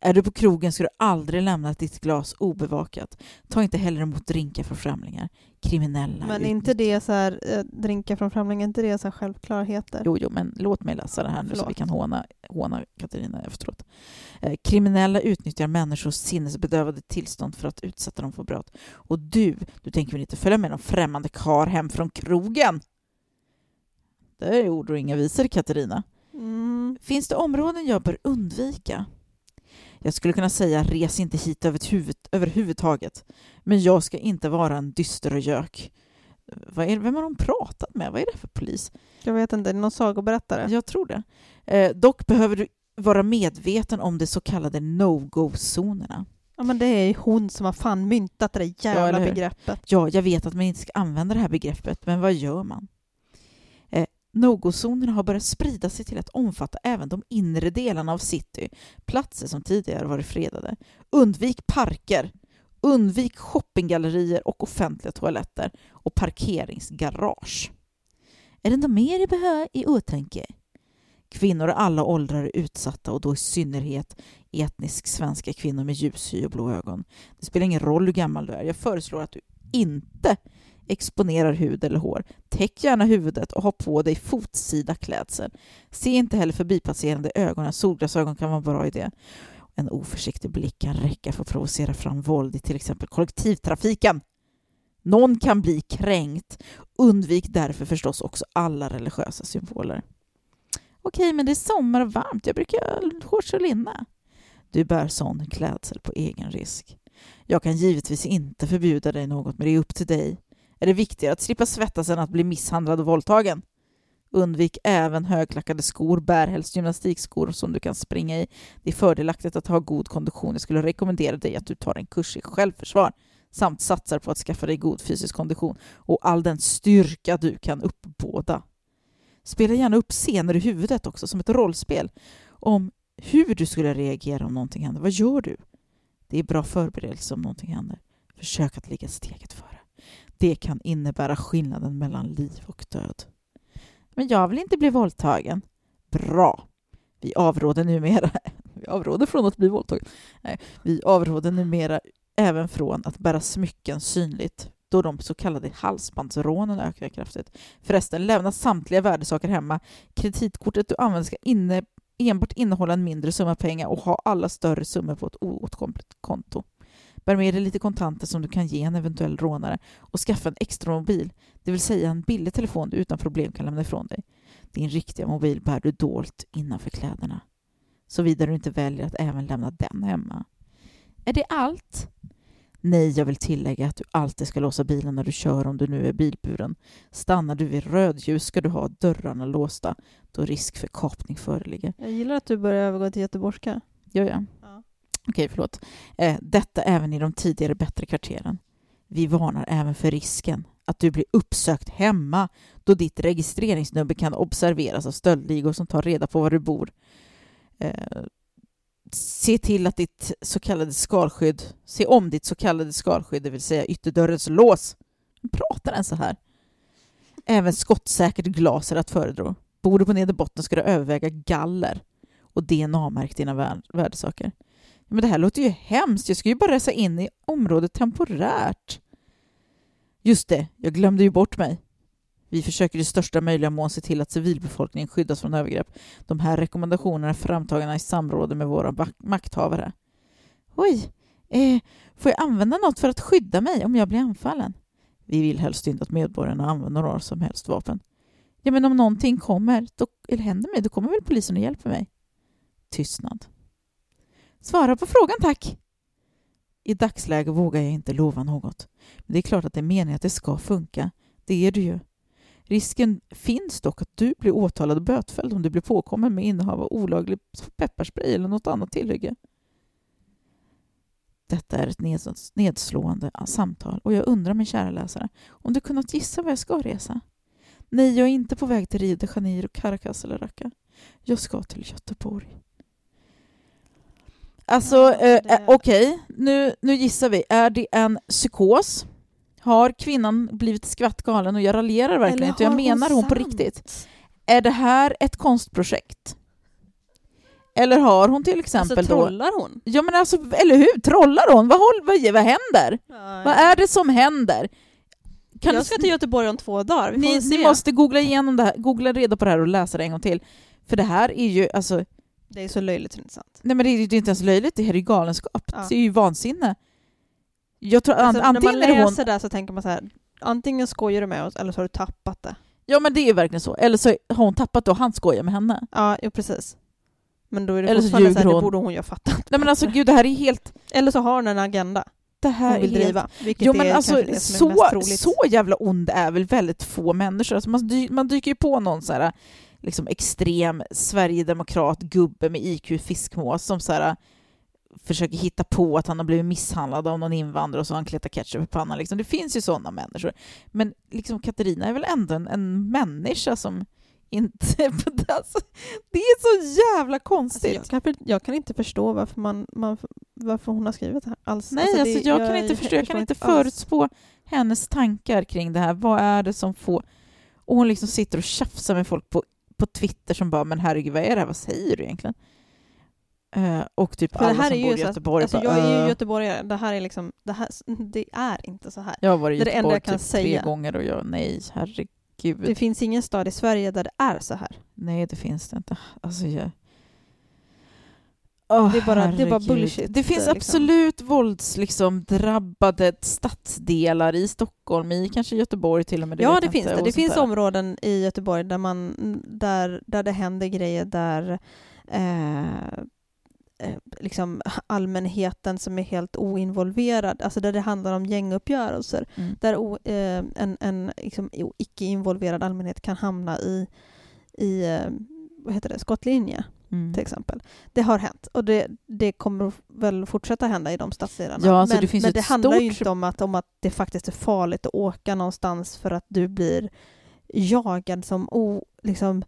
Är du på krogen ska du aldrig lämna ditt glas obevakat. Ta inte heller emot drinkar från främlingar. Kriminella. Men utnyttjar- inte det så här, eh, drinkar från främlingar, inte det så här självklarheter? Jo, jo, men låt mig läsa det här nu så Förlåt. vi kan håna, håna Katarina efteråt. Eh, kriminella utnyttjar människors sinnesbedövade tillstånd för att utsätta dem för brott. Och du, du tänker väl inte följa med någon främmande kar hem från krogen? Det är ord och inga visor, Katarina. Mm. Finns det områden jag bör undvika? Jag skulle kunna säga res inte hit över huvud, överhuvudtaget. Men jag ska inte vara en dyster och gök. Vad är, vem har de pratat med? Vad är det för polis? Jag vet inte, är det någon sagoberättare? Jag tror det. Eh, dock behöver du vara medveten om de så kallade no-go-zonerna. Ja men det är hon som har fan myntat det där Ja, jävla hur? begreppet. Ja, jag vet att man inte ska använda det här begreppet, men vad gör man? No-go-zonerna har börjat sprida sig till att omfatta även de inre delarna av city, platser som tidigare varit fredade. Undvik parker, undvik shoppinggallerier och offentliga toaletter och parkeringsgarage. Är det något mer jag behöver i åtanke? Kvinnor i alla åldrar är utsatta och då i synnerhet etnisk svenska kvinnor med ljus hy och blå ögon. Det spelar ingen roll hur gammal du är. Jag föreslår att du inte exponerar hud eller hår. Täck gärna huvudet och ha på dig fotsida klädsel. Se inte heller förbipasserande ögonen. Solglasögon kan vara en bra idé. En oförsiktig blick kan räcka för att provocera fram våld i till exempel kollektivtrafiken. Någon kan bli kränkt. Undvik därför förstås också alla religiösa symboler. Okej, men det är sommar och varmt. Jag brukar ha shorts och linne. Du bär sån klädsel på egen risk. Jag kan givetvis inte förbjuda dig något, men det är upp till dig. Är det viktigare att slippa svettas än att bli misshandlad och våldtagen? Undvik även högklackade skor, bär helst gymnastikskor som du kan springa i. Det är fördelaktigt att ha god kondition. Jag skulle rekommendera dig att du tar en kurs i självförsvar samt satsar på att skaffa dig god fysisk kondition och all den styrka du kan uppbåda. Spela gärna upp scener i huvudet också som ett rollspel om hur du skulle reagera om någonting händer. Vad gör du? Det är bra förberedelse om någonting händer. Försök att ligga steget före. Det kan innebära skillnaden mellan liv och död. Men jag vill inte bli våldtagen. Bra. Vi avråder numera vi avråder från att bli våldtagen. Nej, vi avråder numera även från att bära smycken synligt då de så kallade halsbandsrånen ökar kraftigt. Förresten, lämna samtliga värdesaker hemma. Kreditkortet du använder ska inne, enbart innehålla en mindre summa pengar och ha alla större summor på ett oåtkomligt konto. Bär med dig lite kontanter som du kan ge en eventuell rånare och skaffa en extra mobil, det vill säga en billig telefon du utan problem kan lämna ifrån dig. Din riktiga mobil bär du dolt innanför kläderna. Såvida du inte väljer att även lämna den hemma. Är det allt? Nej, jag vill tillägga att du alltid ska låsa bilen när du kör om du nu är bilburen. Stannar du vid rödljus ska du ha dörrarna låsta då risk för kapning föreligger. Jag gillar att du börjar övergå till göteborgska. Gör jag? Okej, förlåt. Eh, detta även i de tidigare bättre kvarteren. Vi varnar även för risken att du blir uppsökt hemma då ditt registreringsnummer kan observeras av stöldligor som tar reda på var du bor. Eh, se till att ditt så kallade skalskydd, se om ditt så kallade skalskydd, det vill säga ytterdörrens lås. Pratar den så här? Även skottsäkert glas är att föredra. Bor du på nederbotten ska du överväga galler och DNA-märk dina vär- värdesaker. Men det här låter ju hemskt. Jag ska ju bara resa in i området temporärt. Just det, jag glömde ju bort mig. Vi försöker i största möjliga mån se till att civilbefolkningen skyddas från övergrepp. De här rekommendationerna är framtagna i samråd med våra makthavare. Oj, eh, får jag använda något för att skydda mig om jag blir anfallen? Vi vill helst inte att medborgarna använder några som helst vapen. Ja, men om någonting kommer, då, eller händer mig, då kommer väl polisen och hjälper mig? Tystnad. Svara på frågan, tack! I dagsläget vågar jag inte lova något. Men det är klart att det är meningen att det ska funka. Det är det ju. Risken finns dock att du blir åtalad och bötfälld om du blir påkommen med innehav av olaglig pepparspray eller något annat tillhygge. Detta är ett nedslående samtal och jag undrar, min kära läsare, om du kunnat gissa var jag ska resa? Nej, jag är inte på väg till Rio de Janeiro, Caracas eller Raqqa. Jag ska till Göteborg. Alltså, Ja, eh, eh, okej, nu, nu gissar vi. Är det en psykos? Har kvinnan blivit skvattgalen? Och jag raljerar verkligen inte, jag menar hon på sant? riktigt. Är det här ett konstprojekt? Eller har hon till exempel Alltså då... trollar hon? Ja men alltså, eller hur? Trollar hon? Vad, håll, vad, vad händer? Vad är det som händer? Kan jag ska till Göteborg om två dagar, ni, ni måste googla igenom det här, googla reda på det här och läsa det en gång till. För det här är ju, alltså, Det är så löjligt så det är inte sant. nej men det är ju det är inte ens löjligt, det här är ju galenskap. Ja. Det är ju vansinne. Jag tror, Alltså, an, när man antingen är det läser hon, det så tänker man så här, antingen skojar du med oss eller så har du tappat det. ja men det är ju verkligen så. Eller så har hon tappat det och han skojar med henne. Ja, jo, precis. Men då är det Eller så ljuger det hon. borde hon ju ha fattat. Nej men alltså gud, det här är helt... Eller så har hon en agenda Det här hon vill är helt driva. Vilket Jo är men alltså kanske det som är så, mest troligt. så jävla ond är väl väldigt få människor. Alltså man, dy, man dyker ju på någon så här, liksom extrem sverigedemokrat gubbe med IQ fiskmås som så här, försöker hitta på att han har blivit misshandlad av någon invandrare och så har han kletat ketchup i pannan. Liksom. Det finns ju sådana människor. Men liksom Katarina är väl ändå en, en människa som inte... Alltså, det är så jävla konstigt. Alltså, jag, kan, jag kan inte förstå varför, man, man, varför hon har skrivit det här alls. Nej, alltså, det- jag, kan inte förstå, jag kan inte alls. förutspå hennes tankar kring det här. Vad är det som får... Och hon liksom sitter och tjafsar med folk på, på Twitter som bara “men herregud, vad är det här? Vad säger du egentligen?” Eh, Och typ För alla som bor i Göteborg Alltså, bara, jag är ju göteborgare, det här är liksom, det, här, det är inte så här. Jag har varit i är det Göteborg jag kan typ säga. tre gånger och jag, nej, herregud. Det finns ingen stad i Sverige där det är så här. Nej, det finns det inte. Alltså, jag... Åh, Det är bara- det är bara bullshit, Det finns det, liksom. absolut vålds, liksom, drabbade stadsdelar i Stockholm, i kanske Göteborg till och med. ja, vet det finns inte, det. Det finns där. områden i Göteborg där, man, där, där det händer grejer där eh, eh, liksom allmänheten som är helt oinvolverad, alltså där det handlar om gänguppgörelser, Mm. där o, eh, en, en liksom, icke-involverad allmänhet kan hamna i, i eh, vad heter det, skottlinje Mm. till exempel. Det har hänt och det, det kommer väl fortsätta hända i de stadsdelarna. Ja, alltså men det finns men det handlar ju inte om att, om att det faktiskt är farligt att åka någonstans för att du blir jagad som o, liksom,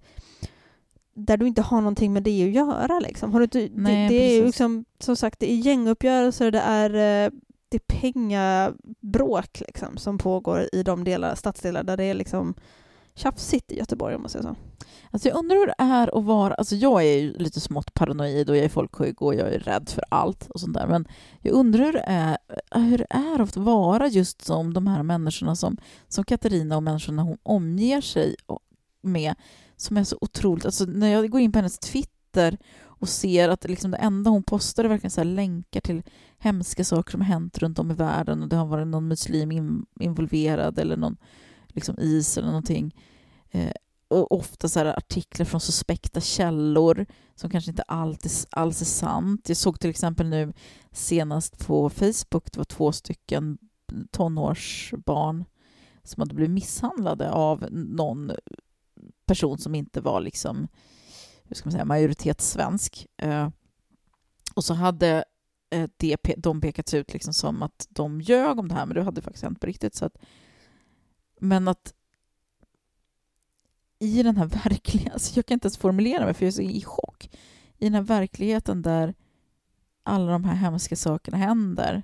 där du inte har någonting med det att göra. Liksom. Har du inte, Nej, det, det är ju liksom, som sagt, det är gänguppgörelser, det är, eh, det är pengabråk liksom, som pågår i de delar, stadsdelar där det är liksom tjafsigt i Göteborg om man säger så. Alltså jag undrar hur det är att vara... Alltså jag är ju lite smått paranoid och jag är folkskygg och jag är rädd för allt och sånt där. Men jag undrar hur det är, hur det är att vara just som de här människorna som, som Katarina och människorna hon omger sig med som är så otroligt... Alltså när jag går in på hennes Twitter och ser att liksom det enda hon postar är verkligen så här länkar till hemska saker som har hänt runt om i världen och det har varit någon muslim in, involverad eller någon liksom is eller någonting. Eh, och ofta så här artiklar från suspekta källor som kanske inte alltid, alls är sant. Jag såg till exempel nu senast på Facebook, det var två stycken tonårsbarn som hade blivit misshandlade av någon person som inte var liksom, hur ska man säga, majoritetssvensk. Eh, och så hade eh, det, de pekats ut liksom som att de ljög om det här, men det hade faktiskt hänt på riktigt. Så att, men att i den här verkligheten, alltså jag kan inte ens formulera mig för jag är så i chock, i den här verkligheten där alla de här hemska sakerna händer.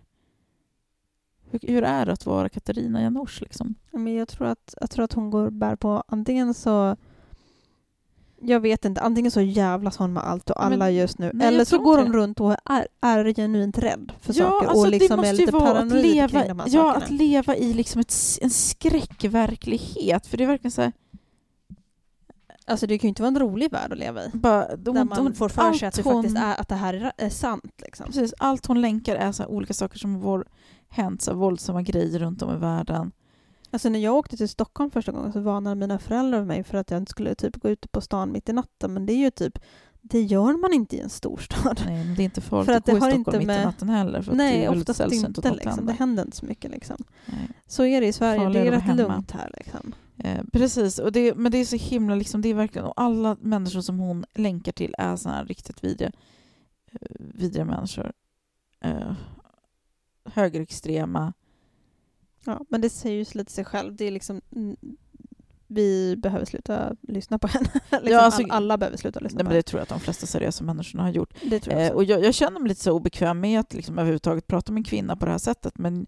Hur, hur är det att vara Katarina Janouch? Liksom? Men jag, tror att, jag tror att hon går bär på antingen så jag vet inte, antingen så jävlas hon med allt och Men- alla just nu nej, eller så går hon runt och är, är genuint rädd för Ja, saker alltså och liksom är lite paranoid leva, kring de här ja, sakerna. att leva i liksom ett, en skräckverklighet. För det är verkligen så här, Alltså det kan ju inte vara en rolig värld att leva i. bara, de, Där man hon- får för sig att, det hon- faktiskt är, att det här är, är sant. Liksom. Precis, allt hon länkar är så olika saker som har hänt, så våldsamma grejer runt om i världen. Alltså när jag åkte till Stockholm första gången så varnade mina föräldrar mig för att jag inte skulle typ gå ute på stan mitt i natten. Men det är ju typ, det gör man inte i en storstad. Nej, men det är inte farligt För att att gå i Stockholm inte mitt i med- natten heller. För att det Nej, är oftast inte. Liksom. Det händer. inte så mycket. Liksom. Nej. Så är det i Sverige. Farligare Det är rätt hemma. lugnt här. Liksom. Eh, precis, och det, men det är så himla, liksom, det är verkligen, och alla människor som hon länkar till är såna här riktigt vidriga, eh, vidriga människor. Eh, högerextrema. Ja, men det säger ju lite sig själv. Det är liksom, vi behöver sluta lyssna på henne. liksom Ja, alltså- all, alla behöver sluta lyssna Nej, på men det tror jag att de flesta seriösa människorna har gjort. henne. Det tror jag Eh, och jag, jag känner mig lite så obekväm med att liksom överhuvudtaget prata om en kvinna på det här sättet, men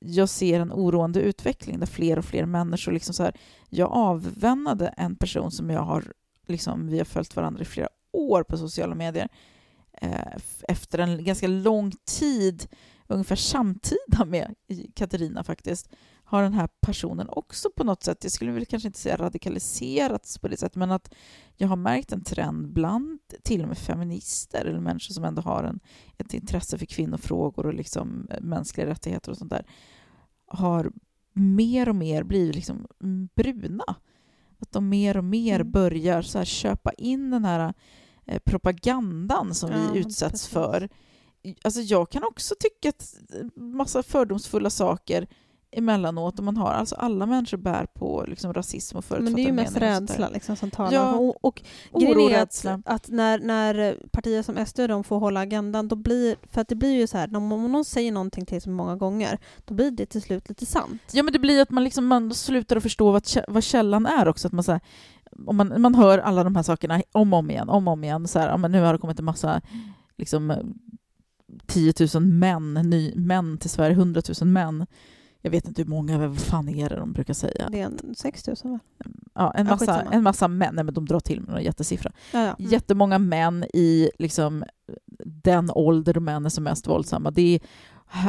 jag ser en oroande utveckling där fler och fler människor... Liksom så här, jag avvännade en person som jag har... Liksom, vi har följt varandra i flera år på sociala medier. Eh, efter en ganska lång tid, ungefär samtida med Katarina faktiskt, har den här personen också på något sätt, jag skulle väl kanske inte säga radikaliserats på det sättet, men att jag har märkt en trend bland till och med feminister eller människor som ändå har en, ett intresse för kvinnofrågor och liksom eh, mänskliga rättigheter och sånt där, har mer och mer blivit liksom mm, bruna. Att de mer och mer Mm. börjar så här köpa in den här eh, propagandan som Ja, vi utsätts precis. för. Alltså jag kan också tycka att massa fördomsfulla saker emellanåt. Och man har, alltså alla människor bär på liksom rasism och Men det är ju förutfattade mest och rädsla liksom, som talar. Ja. Och, och Oro, grejen är att, att när, när partier som SD de får hålla agendan, då blir, för att det blir ju så här, om någon säger någonting till sig många gånger, då blir det till slut lite sant. Ja, men det blir att man, liksom, man slutar att förstå vad, vad källan är också. Att man, så här, om man, man hör alla de här sakerna om och om igen, om och om igen. Så här, ja, men nu har det kommit en massa liksom, 10 000 män, ny, män till Sverige, 100 000 män. Jag vet inte hur många, vad fan är det de brukar säga? Det är en 6 000 va? Ja, en, Ja, massa, skitsamma. en massa män, nej men de drar till med några jättesiffra. Ja, ja. Mm. Jättemånga män i liksom, den ålder då män är som mest våldsamma. Det är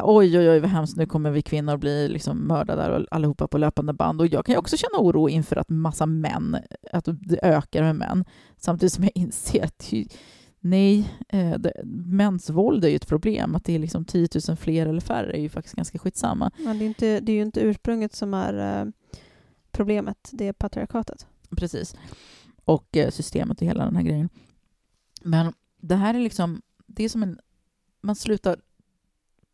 oj, oj, oj vad hemskt, nu kommer vi kvinnor bli liksom mördade allihopa på löpande band. Och jag kan ju också känna oro inför att massa män, att det ökar med män. Samtidigt som jag inser att nej, eh, det, mäns våld är ju ett problem. Att det är liksom 10 000 fler eller färre är ju faktiskt ganska skitsamma. Men det, är inte, det är ju inte ursprunget som är eh, problemet, det är patriarkatet. Precis. Och eh, systemet och hela den här grejen. Men det här är liksom, det är som en, man slutar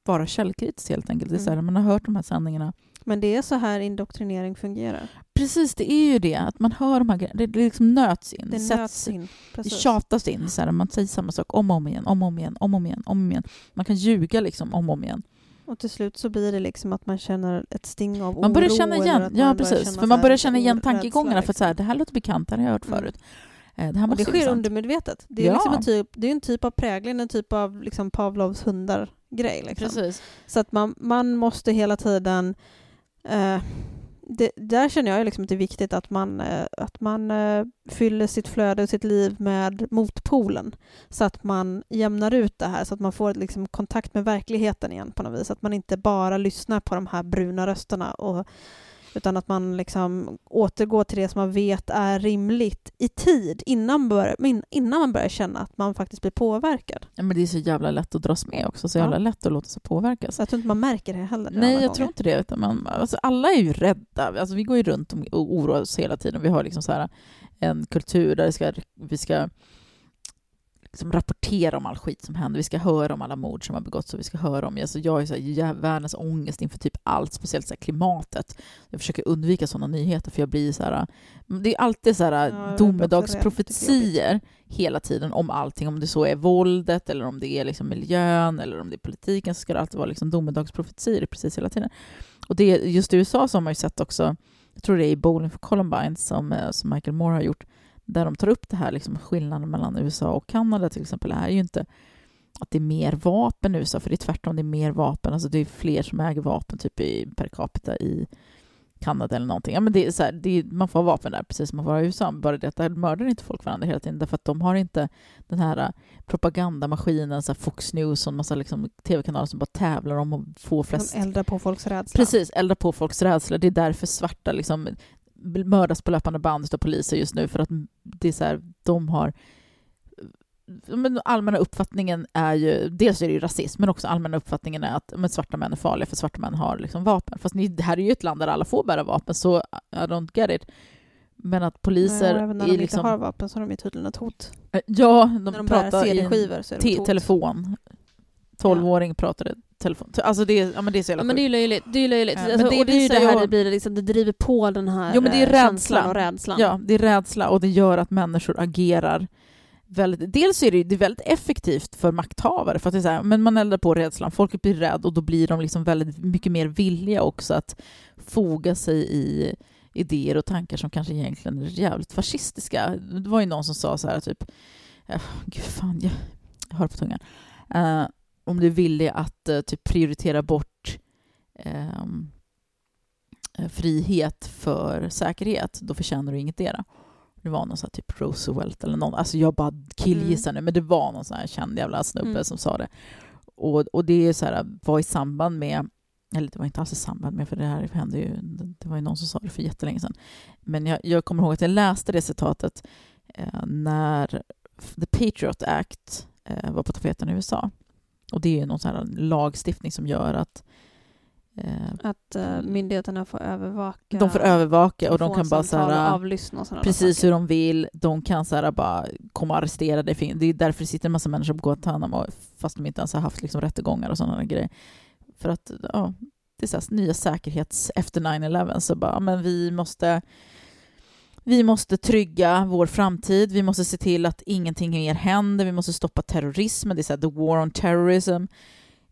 vara källkritisk helt enkelt. Det är så här, Mm. man har hört de här sändningarna. Men det är så här indoktrinering fungerar. Precis, det är ju det. Att man hör de här grejerna. Det, det liksom nöts in. Det sätts, nöts in. Det Precis. tjatas in. Så här, man säger samma sak om och om igen, om och om igen, om och om igen, om igen. Man kan ljuga liksom om och om igen. Och till slut så blir det liksom att man känner ett sting av Man börjar oro. känna igen, ja precis. känna För man börjar känna igen tankegångarna. För att så här, liksom. det här låter bekant, det här har jag hört Mm. förut. Eh, Det här Och måste det sker undermedvetet. Det är, Ja. liksom en, typ, det är en typ av prägling, en typ av liksom Pavlovs hundar-grej. Liksom. Precis. Så att man, man måste hela tiden... Eh, det, där känner jag liksom att det är viktigt att man, eh, att man eh, fyller sitt flöde och sitt liv med motpolen. Så att man jämnar ut det här, så att man får liksom kontakt med verkligheten igen på något vis. Att man inte bara lyssnar på de här bruna rösterna och, utan att man liksom återgår till det som man vet är rimligt i tid innan, bör, in- innan man börjar känna att man faktiskt blir påverkad. Ja, men det är så jävla lätt att dras med också. Så jävla Ja. lätt att låta sig påverkas. Jag tror inte man märker det heller. Nej, jag tror gånger. inte det. Utan man, alltså, alla är ju rädda. Alltså, vi går ju runt och oroar oss hela tiden. Vi har liksom så här en kultur där det ska, vi ska liksom rapportera om all skit som händer. Vi ska höra om alla mord som har begåtts och vi ska höra om... Alltså, jag har så här, världens ångest inför typ allt, speciellt så klimatet. Jag försöker undvika sådana nyheter för jag blir så här... Det är alltid så här rädd. domedagsprofetier hela tiden om allting. Om det så är våldet eller om det är liksom miljön eller om det är politiken så ska det alltid vara liksom domedagsprofetier precis hela tiden. Och det, just i USA så har man ju sett också, jag tror det är i Bowling for Columbine som, eh, som Michael Moore har gjort, där de tar upp det här liksom skillnaden mellan USA och Kanada till exempel. Är ju inte att det är mer vapen i USA, för det är tvärtom, det är mer vapen. Alltså det är fler som äger vapen typ i, per capita i Kanada eller någonting. Ja, men det är så här, det är, man får vapen där precis som man får i USA, bara det att där mördar inte folk varandra hela tiden därför att de har inte den här äh, propagandamaskinen, så här Fox News och en massa liksom, tv-kanaler som bara tävlar om att få flest... De eldar på folks rädsla. Precis, elda på folks rädsla. Det är därför svarta liksom mördas på löpande band av poliser just nu för att det är så här, de har men allmänna uppfattningen är ju, dels är det ju rasism, men också allmänna uppfattningen är att men, svarta män är farliga för svarta män har liksom vapen. Fast ni, det här är ju ett land där alla får bära vapen, så I don't get it. Men att poliser Nej, även när är de liksom... inte har vapen så har de tydligen ett hot. Ja, de, när de pratar i en så är de telefon. 12-åring pratade telefon. Alltså det, ja, men det är så jävla Ja, men det är ju löjligt. Det är löjligt. Ja, men alltså, det och det är ju det här det blir liksom, det driver på den här Jo, men det är eh, känslan och rädslan. Ja, det är rädsla och det gör att människor agerar väldigt... Dels är det, det är väldigt effektivt för makthavare, för att det är så här, men man eldar på rädslan, folket blir rädd och då blir de liksom väldigt mycket mer villiga också att foga sig i, idéer och tankar som kanske egentligen är jävligt fascistiska. Det var ju någon som sa så här typ, eh, gud fan, jag, jag har på tungan. Eh, om du är villig att eh, typ prioritera bort ehm, eh, frihet för säkerhet, då förtjänar du ingetdera. Det var någon sån här typ Roosevelt eller någon, alltså jag bara killgissar nu, men det var någon sån här känd jävla snubbe Mm. som sa det. Och, och det är så här, var i samband med, eller det var inte alls i samband med, för det här hände ju, det var ju någon som sa det för jättelänge sedan. Men jag, jag kommer ihåg att jag läste det citatet eh, när The Patriot Act eh, var på tapeten i USA. Och det är någon sån här lagstiftning som gör att eh, Att eh, myndigheterna får övervaka de får övervaka och de kan bara så här, avlyssna och sådana precis saker. hur de vill. De kan så här bara komma och arrestera dig. Det är därför det sitter en massa människor på Guantanamo fast de inte ens har haft liksom rättegångar och sådana grejer. För att ja, det är så här, nya säkerhets... Efter 9-11 så bara, men vi måste vi måste trygga vår framtid, vi måste se till att ingenting mer händer, vi måste stoppa terrorismen, det är så här, the war on terrorism.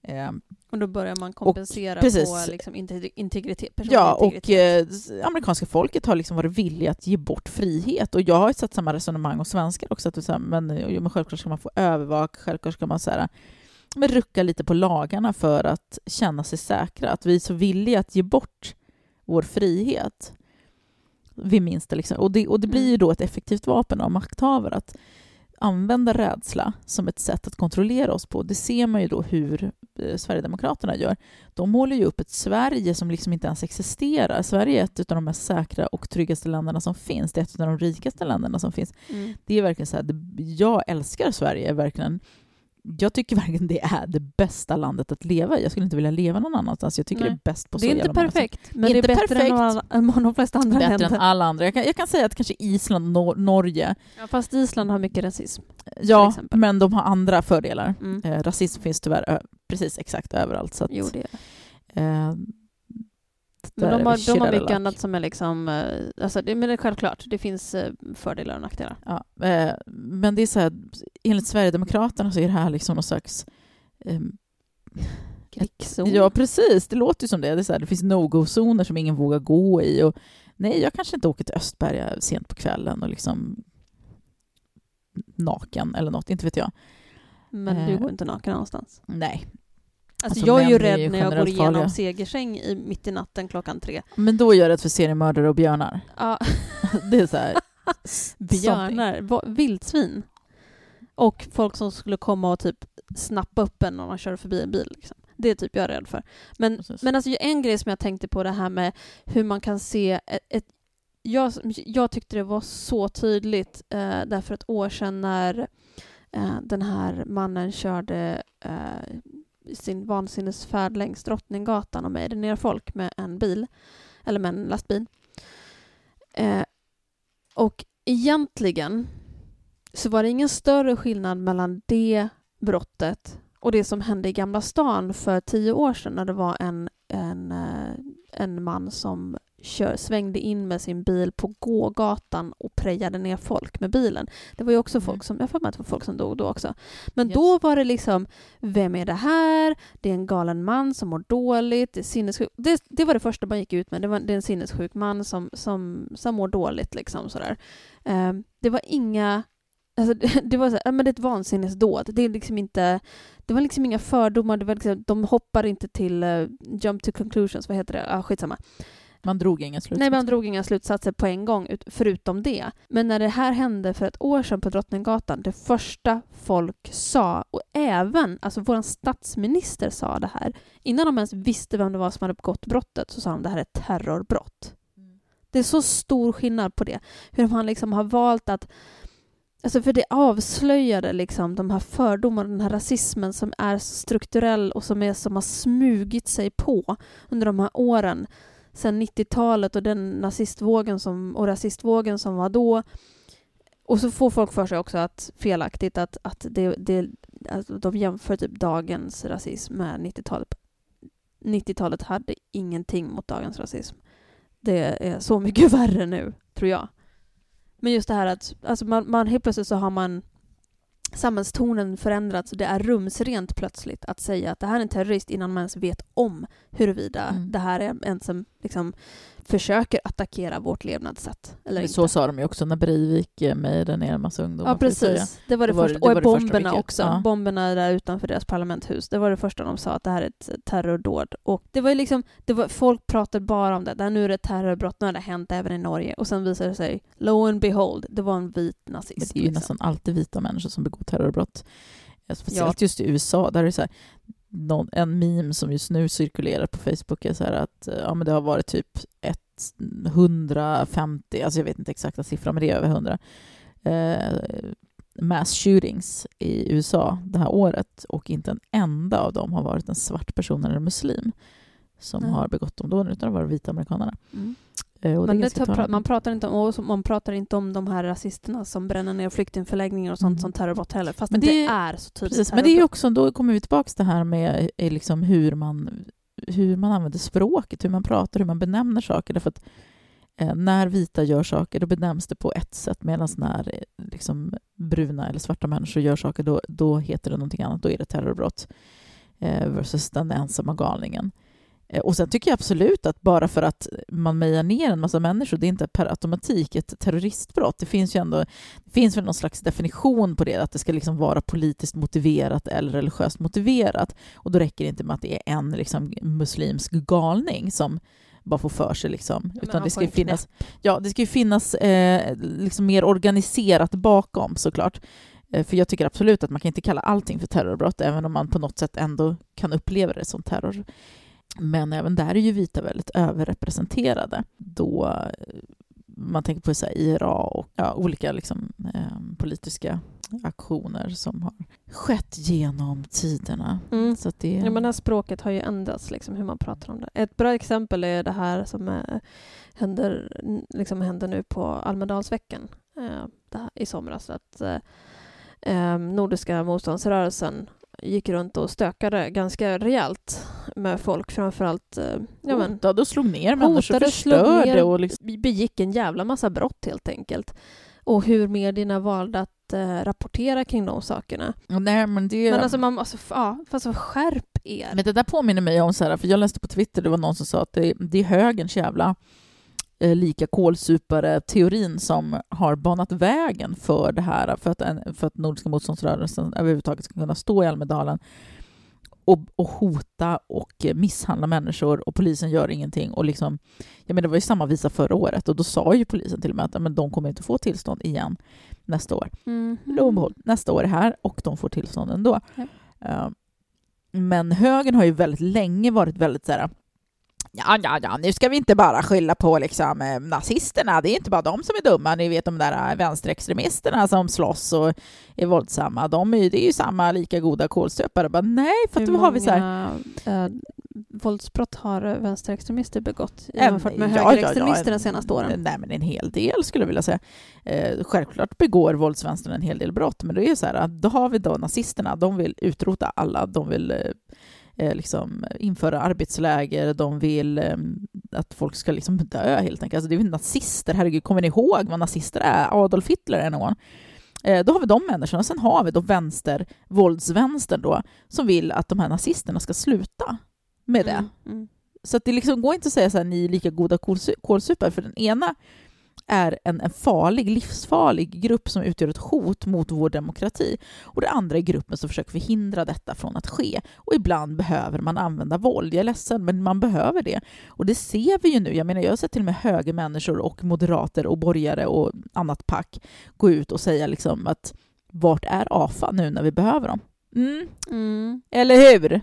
Eh, Och då börjar man kompensera precis. på liksom inte- integritet, personlig Ja, och integritet. eh, s- amerikanska folket har liksom varit villiga att ge bort frihet. Och jag har ju sett samma resonemang hos svenskar också. Att så här, men, jo, men självklart ska man få övervaka, självklart ska man så här, men rucka lite på lagarna för att känna sig säkra. Att vi är så villiga att ge bort vår frihet. Vid minsta liksom. och, det, och det blir ju då ett effektivt vapen av makthavare att använda rädsla som ett sätt att kontrollera oss på. Det ser man ju då hur eh, Sverigedemokraterna gör. De målar ju upp ett Sverige som liksom inte ens existerar. Sverige är ett av de mest säkra och tryggaste länderna som finns. Det är ett av de rikaste länderna som finns. Mm. Det är verkligen så här, jag älskar Sverige, verkligen. Jag tycker verkligen det är det bästa landet att leva i. Jag skulle inte vilja leva någon annanstans. Jag tycker Nej. det är bäst på så Det är inte perfekt, men Inte det är bättre perfekt. än alla, än de flesta andra Bättre länder. än alla andra. Jag kan, jag kan säga att kanske Island och Nor- Norge, Ja, fast Island har mycket rasism. ja, men de har andra fördelar. Mm. Eh, rasism finns tyvärr precis exakt överallt. Så att, Jo, det är eh, de har, de har mycket annat som är liksom... eh, Alltså, det, men det är självklart, det finns eh, fördelar och nackdelar. Ja, eh, men det är så här, enligt Sverigedemokraterna så är det här liksom någon slags... ehm, Krigszon. ja, precis. Det låter ju som det. Det, är så här, det finns no-go-zoner som ingen vågar gå i. Och, nej, jag kanske inte åker till Östberga sent på kvällen och liksom naken eller något, inte vet jag. Men du går inte naken någonstans. Nej, Alltså, Alltså, jag är ju rädd när jag går igenom farliga. Segersäng i, mitt i natten klockan tre. men då är jag rädd för seriemördare och björnar. Ja, Det är så här... björnar, vildsvin. Och folk som skulle komma och typ snappa upp en när man kör förbi en bil. Liksom. Det är typ jag är rädd för. Men, Precis. men alltså en grej som jag tänkte på det här med hur man kan se ett, ett jag, jag tyckte det var så tydligt eh, där för ett år sedan när eh, den här mannen körde eh, sin vansinnesfärd längs Drottninggatan och mejde ner folk med en bil, eller med en lastbil. Eh, och egentligen så var det ingen större skillnad mellan det brottet och det som hände i Gamla stan för tio år sedan när det var en, en, eh, en man som kör, svängde in med sin bil på gågatan och prejade ner folk med bilen. Det var ju också Mm. folk som, jag mig att det var folk som dog då också. Men Yes. då var det liksom, vem är det här? Det är en galen man som mår dåligt, det sinnessjuk. Det, det var det första man gick ut med, det, var, det är en sinnessjuk man som, som, som mår dåligt liksom sådär. Eh, det var inga Alltså, det, var så här, men det är ett vansinnesdåd. Det, är liksom inte, det var liksom inga fördomar. Det var liksom, de hoppar inte till uh, jump to conclusions. Vad heter det? Ah, skitsamma. Man drog ingen slutsats. Nej, man drog inga slutsatser på en gång, ut, förutom det. Men när det här hände för ett år sedan på Drottninggatan, det första folk sa, och även alltså vår statsminister sa det här, innan de ens visste vem det var som hade begått brottet, så sa de det här är ett terrorbrott. Det är så stor skillnad på det. Hur man liksom har valt att Alltså för det avslöjade liksom de här fördomarna, den här rasismen som är strukturell och som, är, som har smugit sig på under de här åren sen 90-talet och den nazistvågen som, och rasistvågen som var då. Och så får folk för sig också att felaktigt att, att, det, det, att de jämför typ dagens rasism med 90-talet. 90-talet hade ingenting mot dagens rasism. Det är så mycket värre nu, tror jag. Men just det här att alltså man, man helt plötsligt så har man samhällstonen förändrats och det är rumsrent plötsligt att säga att det här är en terrorist innan man ens vet om huruvida Mm. det här är ens en liksom försöker attackera vårt levnadssätt. Eller Så sa de ju också när Breivik eh, mejade ner en massa ungdomar. Ja, precis. Det var det, Det första. det- det och det bomberna vilket- också. ja. Bomberna där utanför deras parlamentshus. Det var det första de sa, att det här är ett terrordåd. Och det var ju liksom, det var, folk pratade bara om det. Där nu är det ett terrorbrott, nu har det hänt även i Norge. Och sen visade det sig, lo and behold, det var en vit Men nazist. det är ju liksom. nästan alltid vita människor som begår terrorbrott. Eh, Speciellt just i USA, där är det så här, någon, en meme som just nu cirkulerar på Facebook är så här att eh, ja, men det har varit typ ett 150, alltså jag vet inte exakta siffran, men det är över 100 eh, mass shootings i USA det här året och inte en enda av dem har varit en svart person eller en muslim som Nej. har begått dem då, utan det har varit vita amerikanerna. Mm. Eh, Men tar, man, pratar inte om, man pratar inte om de här rasisterna som bränner ner flyktingförläggningar och sånt Mm. som terrorbrott heller, fast Men det, det- är så tydligt Precis, men det är också, då kommer vi tillbaka till det här med eh, liksom hur, man, hur man använder språket, hur man pratar, hur man benämner saker. Därför att eh, när vita gör saker, då benämns det på ett sätt, medan när eh, liksom, bruna eller svarta människor gör saker, då, då heter det någonting annat, då är det terrorbrott. Eh, versus den ensamma galningen. Eh, och sen tycker jag absolut att bara för att man mejar ner en massa människor, det är inte per automatik ett terroristbrott. Det finns ju ändå det finns väl någon slags definition på det, att det ska liksom vara politiskt motiverat eller religiöst motiverat. Och då räcker det inte med att det är en liksom muslimsk galning som bara får för sig. Liksom. men Utan det ska finnas, ja, det ska ju finnas eh, liksom mer organiserat bakom såklart. Eh, För jag tycker absolut att man kan inte kalla allting för terrorbrott, även om man på något sätt ändå kan uppleva det som terror. Men även där är ju vita väldigt överrepresenterade. Då man tänker på så IRA och ja, olika liksom, eh, politiska aktioner som har skett genom tiderna. Mm. Så att det, Ja, men det här språket har ju ändrats, liksom, hur man pratar om det. Ett bra exempel är det här som eh, händer, liksom, händer nu på Almedalsveckan eh, här, i somras. Att, eh, eh, Nordiska motståndsrörelsen gick runt och stökade ganska rejält med folk, framförallt eh, ja, men, hotade och slog ner människor, hotade, förstörde ner, och liksom, be- begick en jävla massa brott helt enkelt. Och hur medierna valde att eh, rapportera kring de sakerna. Nej, men det... Men alltså, man, alltså, ja, fast skärp er. Men det där påminner mig om, så här, för jag läste på Twitter, det var någon som sa att det, det är högerns jävla lika kolsupare-teorin som har banat vägen för det här, för att, en, för att Nordiska motståndsrörelsen överhuvudtaget ska kunna stå i Almedalen och, och hota och eh, misshandla människor och polisen gör ingenting. Och liksom, jag menar, det var ju samma visa förra året och då sa ju polisen till och med att men de kommer inte få tillstånd igen nästa år. Mm. Behåll, nästa år är här och de får tillstånd ändå. Eh, Men högern har ju väldigt länge varit väldigt så här Ja, ja, ja, nu ska vi inte bara skylla på liksom, eh, nazisterna. Det är inte bara de som är dumma. Ni vet de där eh, vänsterextremisterna som slåss och är våldsamma. De är, det är ju samma lika goda kålsupare. Bara, nej, för att Hur då har vi så här... eh, våldsbrott har vänsterextremister begått jämfört med ja, ja, högerextremister ja, de senaste åren? Nej, men en hel del skulle jag vilja säga. Eh, självklart begår våldsvänstern en hel del brott, men det är så här, att då har vi då nazisterna, de vill utrota alla, de vill eh, liksom införa arbetsläger, de vill eh, att folk ska liksom dö helt enkelt. Alltså, det är ju nazister, herregud, kommer ni ihåg vad nazister är? Adolf Hitler är någon. Eh, då har vi de människorna, sen har vi då vänster, våldsvänstern då, som vill att de här nazisterna ska sluta med det. Mm, mm. Så att det liksom går inte att säga så här, ni är lika goda kålsu- kålsupare, för den ena är en, en farlig, livsfarlig grupp som utgör ett hot mot vår demokrati. Och det andra är gruppen som försöker förhindra detta från att ske. Och ibland behöver man använda våld. Jag är ledsen, men man behöver det. Och det ser vi ju nu. Jag menar, jag har sett till och med högermänniskor och moderater och borgare och annat pack gå ut och säga liksom att vart är AFA nu när vi behöver dem? Mm, Mm. eller hur?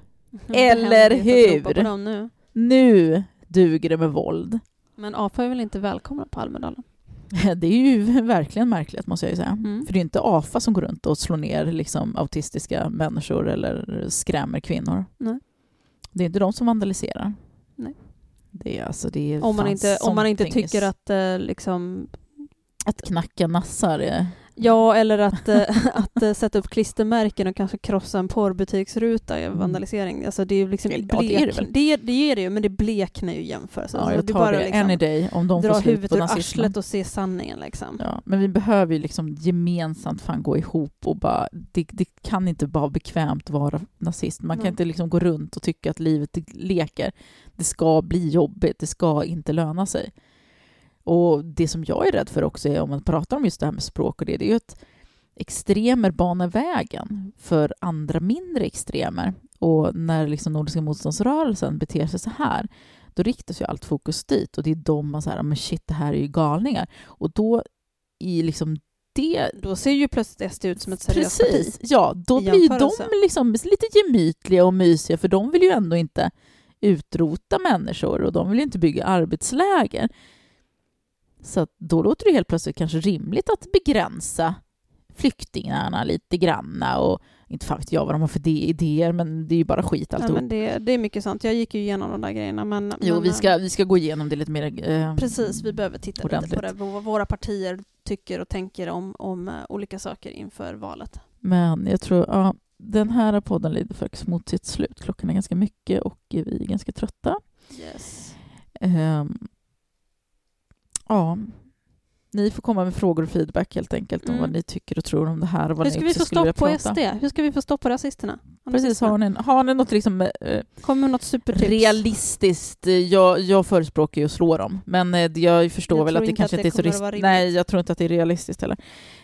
Eller hur? nu. Nu duger det med våld. Men AFA är väl inte välkomna på Almedalen? Det är ju verkligen märkligt måste jag säga. Mm. För det är inte AFA som går runt och slår ner liksom, autistiska människor eller skrämmer kvinnor. Nej. Det är inte de som vandaliserar. Nej. Det är, alltså, det är Om man inte, om man inte tycker att eh, liksom... Att knacka nassar är... Ja, eller att, eh, att eh, sätta upp klistermärken och kanske krossa en porrbutiksruta i Mm. vandalisering. Alltså det är liksom Ja, det blek, är det väl. det, det är det ju, men det bleknar ju jämfört. Ja, alltså, jag det tar bara det liksom any day om de får dra slut huvudet på ur nazismen. arslet och se sanningen liksom. Ja, men vi behöver ju liksom gemensamt fan gå ihop och bara, det, det kan inte bara bekvämt vara nazist. Man kan Nej. inte liksom gå runt och tycka att livet leker. Det ska bli jobbigt, det ska inte löna sig. Och det som jag är rädd för också är om man pratar om just det här med språk och det, det är ju att extremer banar vägen för andra mindre extremer. Och när liksom Nordiska motståndsrörelsen beter sig så här, då riktas ju allt fokus dit och det är de man säger, men shit, det här är ju galningar. Och då i liksom det Då ser ju plötsligt SD ut som ett seriöst Precis, parti. ja, då blir de liksom lite gemytliga och mysiga för de vill ju ändå inte utrota människor och de vill ju inte bygga arbetsläger. Så då låter det helt plötsligt kanske rimligt att begränsa flyktingarna lite granna och inte fan vet jag vad de har för idéer men det är ju bara skit Ja, alltihop. men det, det är mycket sant. Jag gick ju igenom de där grejerna. Men, jo, men, vi ska, vi ska gå igenom det lite mer. Eh, Precis, vi behöver titta lite ordentligt. på det, vad våra partier tycker och tänker om, om eh, olika saker inför valet. Men jag tror, ja, den här podden lider faktiskt mot sitt slut. Klockan är ganska mycket och vi är ganska trötta. Yes. Ehm, ja, ni får komma med frågor och feedback helt enkelt om Mm. vad ni tycker och tror om det här. Och vad Hur ni ska vi också få stopp på prata. SD? Hur ska vi få stopp på rasisterna? Precis, har ni, har ni något liksom, eh, Kommer något supertips? realistiskt? eh, Jag, jag förespråkar ju att slå dem, men eh, jag förstår Jag väl att det kanske att inte är det så risk-. Nej, jag tror inte att det är realistiskt heller.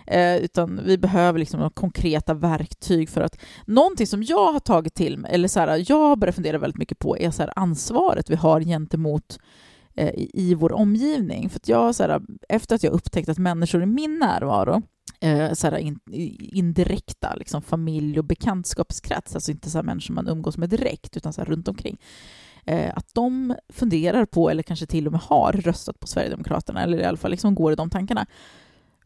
Eh, utan vi behöver liksom konkreta verktyg för att... Någonting som jag har tagit till mig, eller så här, jag har börjat fundera väldigt mycket på, är så här, ansvaret vi har gentemot Eh, i, i vår omgivning. För att jag, så här, efter att jag upptäckt att människor i min närvaro eh, så här, in, indirekta liksom, familj och bekantskapskrets, alltså inte så här människor man umgås med direkt, utan så här, runt omkring eh, att de funderar på, eller kanske till och med har röstat på Sverigedemokraterna, eller i alla fall liksom går i de tankarna,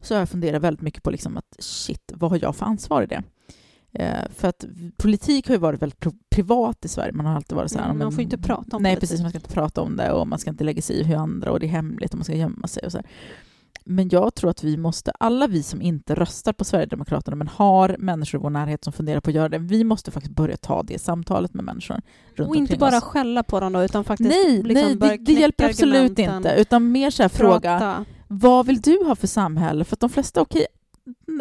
så har jag funderat väldigt mycket på liksom att shit, vad har jag för ansvar i det? Eh, för att politik har ju varit väldigt pri- privat i Sverige. Man har alltid varit så här... Mm, man får inte prata om Nej, politik. precis. Man ska inte prata om det och man ska inte lägga sig i hur andra och det är hemligt och man ska gömma sig och så här. Men jag tror att vi måste, alla vi som inte röstar på Sverigedemokraterna men har människor i vår närhet som funderar på att göra det, vi måste faktiskt börja ta det samtalet med människor runt Och inte bara oss. skälla på dem då, utan faktiskt Nej, liksom nej det, det hjälper absolut inte. Utan mer så här fråga, vad vill du ha för samhälle? För att de flesta, okej,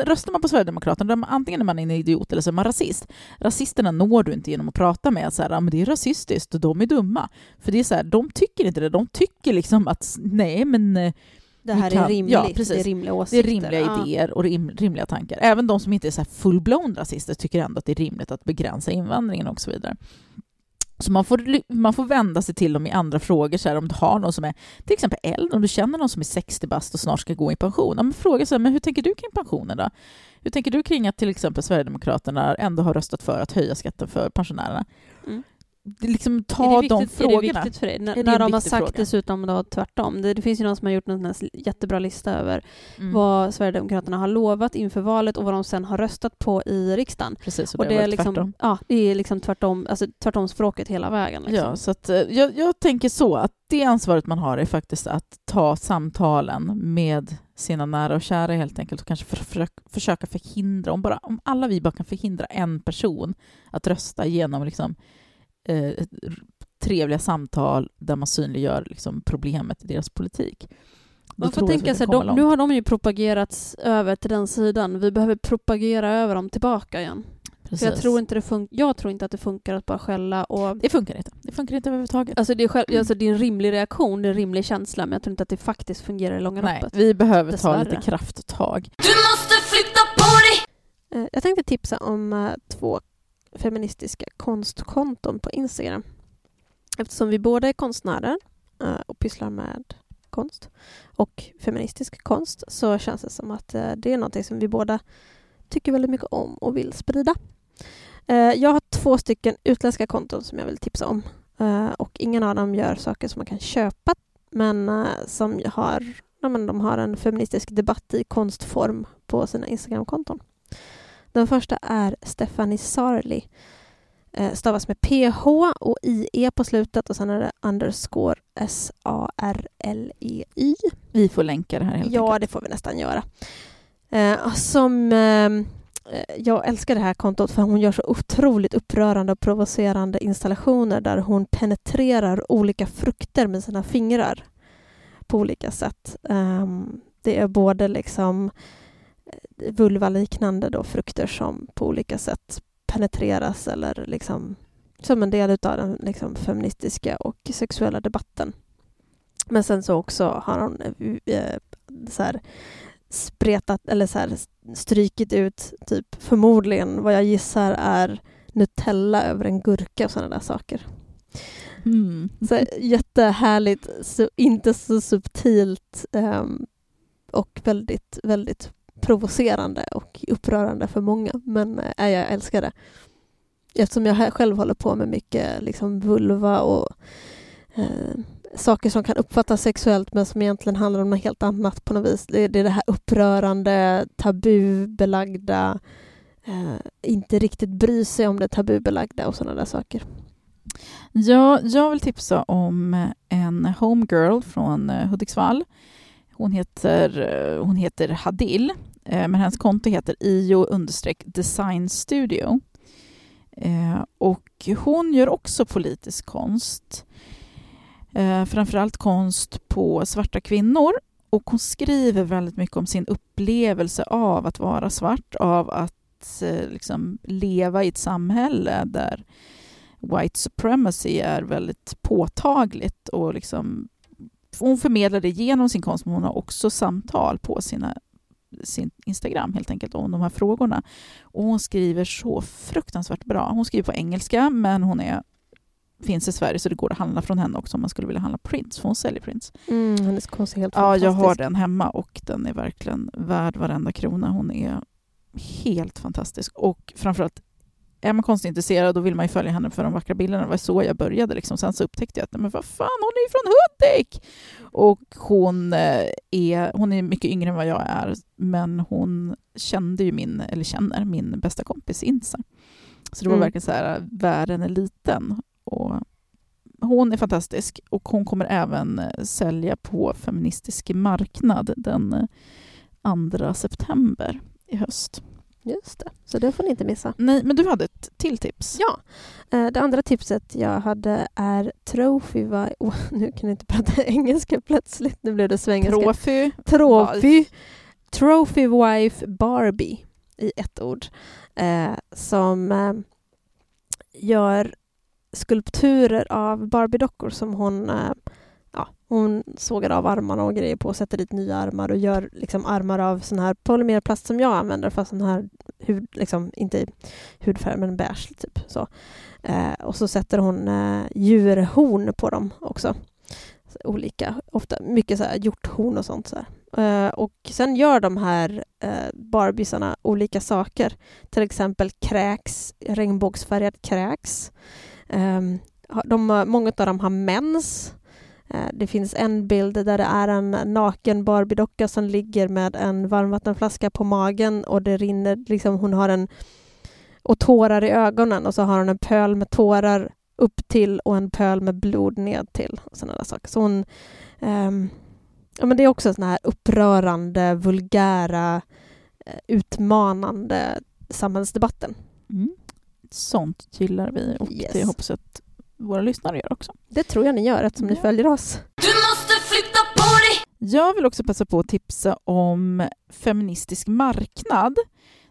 röstar man på Sverigedemokraterna, då antingen är man en idiot eller så är man rasist. Rasisterna når du inte genom att prata med, så här, "Ja, men det är rasistiskt och de är dumma. För det är så här, de tycker inte det, de tycker liksom att nej, men eh, Det här kan- är rimligt, ja, precis. det är rimliga det är åsikter. rimliga Ja. idéer och rim, rimliga tankar. Även de som inte är så full-blown rasister tycker ändå att det är rimligt att begränsa invandringen och så vidare. Så man får, man får vända sig till dem i andra frågor, så här, om du har någon som är till exempel äldre, om du känner någon som är 60 bast och snart ska gå i pension, ja, men fråga så här, men hur tänker du kring pensionen då? Hur tänker du kring att till exempel Sverigedemokraterna ändå har röstat för att höja skatten för pensionärerna? Det är liksom ta det de viktigt, Är det frågorna. viktigt för dig? N- när en de har sagt fråga? dessutom då tvärtom. Det, det finns ju någon som har gjort en jättebra lista över Mm. vad Sverigedemokraterna har lovat inför valet och vad de sen har röstat på i riksdagen. Precis, och Och det, det är liksom, tvärtom. ja, det är liksom tvärtom, alltså tvärtom språket hela vägen. Liksom. Ja, så att, eh, jag, jag tänker så att det ansvaret man har är faktiskt att ta samtalen med sina nära och kära helt enkelt och kanske för, för, försöka förhindra, om, bara, om alla vi bara kan förhindra en person att rösta genom liksom, eh, trevliga samtal där man synliggör liksom, problemet i deras politik. Man får tänka sig, de, nu har de ju propagerats över till den sidan. Vi behöver propagera över dem tillbaka igen. För jag, tror inte det fun- jag tror inte att det funkar att bara skälla och Det funkar inte. Det funkar inte överhuvudtaget. Alltså det, är själv, alltså det är en rimlig reaktion, det är en rimlig känsla, men jag tror inte att det faktiskt fungerar i långa Nej, loppet. vi behöver ta Dessvärre. lite krafttag. Du måste flytta på dig! Eh, Jag tänkte tipsa om eh, två feministiska konstkonton på Instagram. Eftersom vi båda är konstnärer eh, och pysslar med konst och feministisk konst så känns det som att eh, det är något som vi båda tycker väldigt mycket om och vill sprida. Eh, jag har två stycken utländska konton som jag vill tipsa om och ingen av dem gör saker som man kan köpa men som har, ja, men de har en feministisk debatt i konstform på sina Instagramkonton. Den första är Stephanie Sarli. Eh, stavas med PH och IE på slutet och sen är det underscore S-A-R-L-E-Y. Vi får länka det här helt Ja, enkelt. det får vi nästan göra. Eh, som, ehm, eh, jag älskar det här kontot för hon gör så otroligt upprörande och provocerande installationer där hon penetrerar olika frukter med sina fingrar på olika sätt. Ehm, det är både liksom vulvaliknande då, frukter som på olika sätt penetreras eller liksom som en del av den liksom, feministiska och sexuella debatten. Men sen så också har hon eh, så här, spretat eller så här, strykit ut typ förmodligen vad jag gissar är Nutella över en gurka och sådana där saker. Mm. Så här, jättehärligt, så, inte så subtilt ehm, och väldigt, väldigt provocerande och upprörande för många. Men äh, jag älskar det. Eftersom jag själv håller på med mycket liksom, vulva och eh, saker som kan uppfattas sexuellt men som egentligen handlar om något helt annat på något vis. Det, är det, är det här upprörande, tabubelagda, eh, inte riktigt bry sig om det tabubelagda och sådana där saker. Ja, jag vill tipsa om en homegirl från eh, Hudiksvall. Hon heter, eh, hon heter Hadil, eh, men hennes konto heter io design studio. Eh, och hon gör också politisk konst. Framförallt konst på svarta kvinnor. Och hon skriver väldigt mycket om sin upplevelse av att vara svart, av att liksom leva i ett samhälle där white supremacy är väldigt påtagligt. Och liksom, hon förmedlar det genom sin konst, men hon har också samtal på sina, sin Instagram helt enkelt om de här frågorna. Och hon skriver så fruktansvärt bra. Hon skriver på engelska, men hon är finns i Sverige så det går att handla från henne också om man skulle vilja handla prints, för hon säljer prints. Mm, hennes konst är helt Ja, jag har den hemma och den är verkligen värd varenda krona. Hon är helt fantastisk och framförallt är man konstintresserad då vill man ju följa henne för de vackra bilderna. Det var så jag började. Liksom. Sen så upptäckte jag att men vad fan, hon är ju från Hudik! Och hon eh, är, hon är mycket yngre än vad jag är, men hon kände ju min, eller känner min bästa kompis Insa. Så det var Mm. verkligen så här, världen är liten. Och hon är fantastisk och hon kommer även eh, sälja på Feministisk marknad den eh, 2 september i höst. Just det, så det får ni inte missa. Nej, men du hade ett till tips. Ja, eh, det andra tipset jag hade är Trophy Vi- oh, Nu kan jag inte prata engelska plötsligt, nu blev det svengelska. Trophy. Trophy, Trophy Wife Barbie i ett ord. Eh, som eh, gör skulpturer av Barbie-dockor som hon eh, Ja, hon sågar av armarna och grejer på och sätter dit nya armar och gör liksom armar av sån här polymerplast som jag använder fast sån här hud, liksom inte hudfärg men beige typ så. Eh, och så sätter hon eh, djurhorn på dem också. Olika, ofta mycket så här hjorthorn och sånt. Så här. Eh, och sen gör de här eh, Barbiesarna olika saker. Till exempel kräks, regnbågsfärgad kräks. Um, de, många av dem har mens. Eh, Det finns en bild där det är en naken Barbie-docka som ligger med en varmvattenflaska på magen och det rinner, liksom hon har en och tårar i ögonen och så har hon en pöl med tårar upp till och en pöl med blod ned till. Och såna där saker. Så hon, ehm, ja, men det är också såna här upprörande, vulgära, eh, utmanande samhällsdebatten. Mm. Sånt gillar vi och Yes. det hoppas jag att våra lyssnare gör också. Det tror jag ni gör eftersom ni Ja. följer oss. Du måste flytta på dig Jag vill också passa på att tipsa om Feministisk marknad.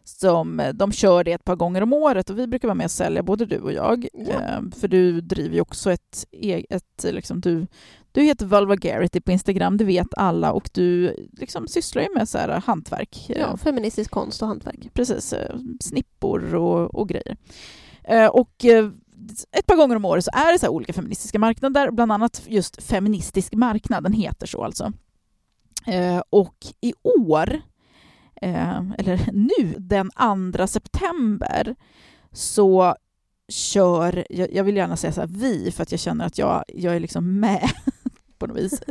Som de kör det ett par gånger om året och vi brukar vara med och sälja, både du och jag. Ja. Eh, För du driver ju också ett, e- ett liksom du, du heter Vulgarity på Instagram, det vet alla och du liksom sysslar ju med så här hantverk. Eh, Ja, feministisk konst och hantverk. precis, eh, snippor och, och grejer. Eh, Och eh, ett par gånger om året så är det så här olika feministiska marknader, bland annat just Feministisk marknad, den heter så alltså. Eh, Och i år, eh, eller nu, den 2 september, så kör, jag, jag vill gärna säga så här vi, för att jag känner att jag, jag är liksom med på något vis.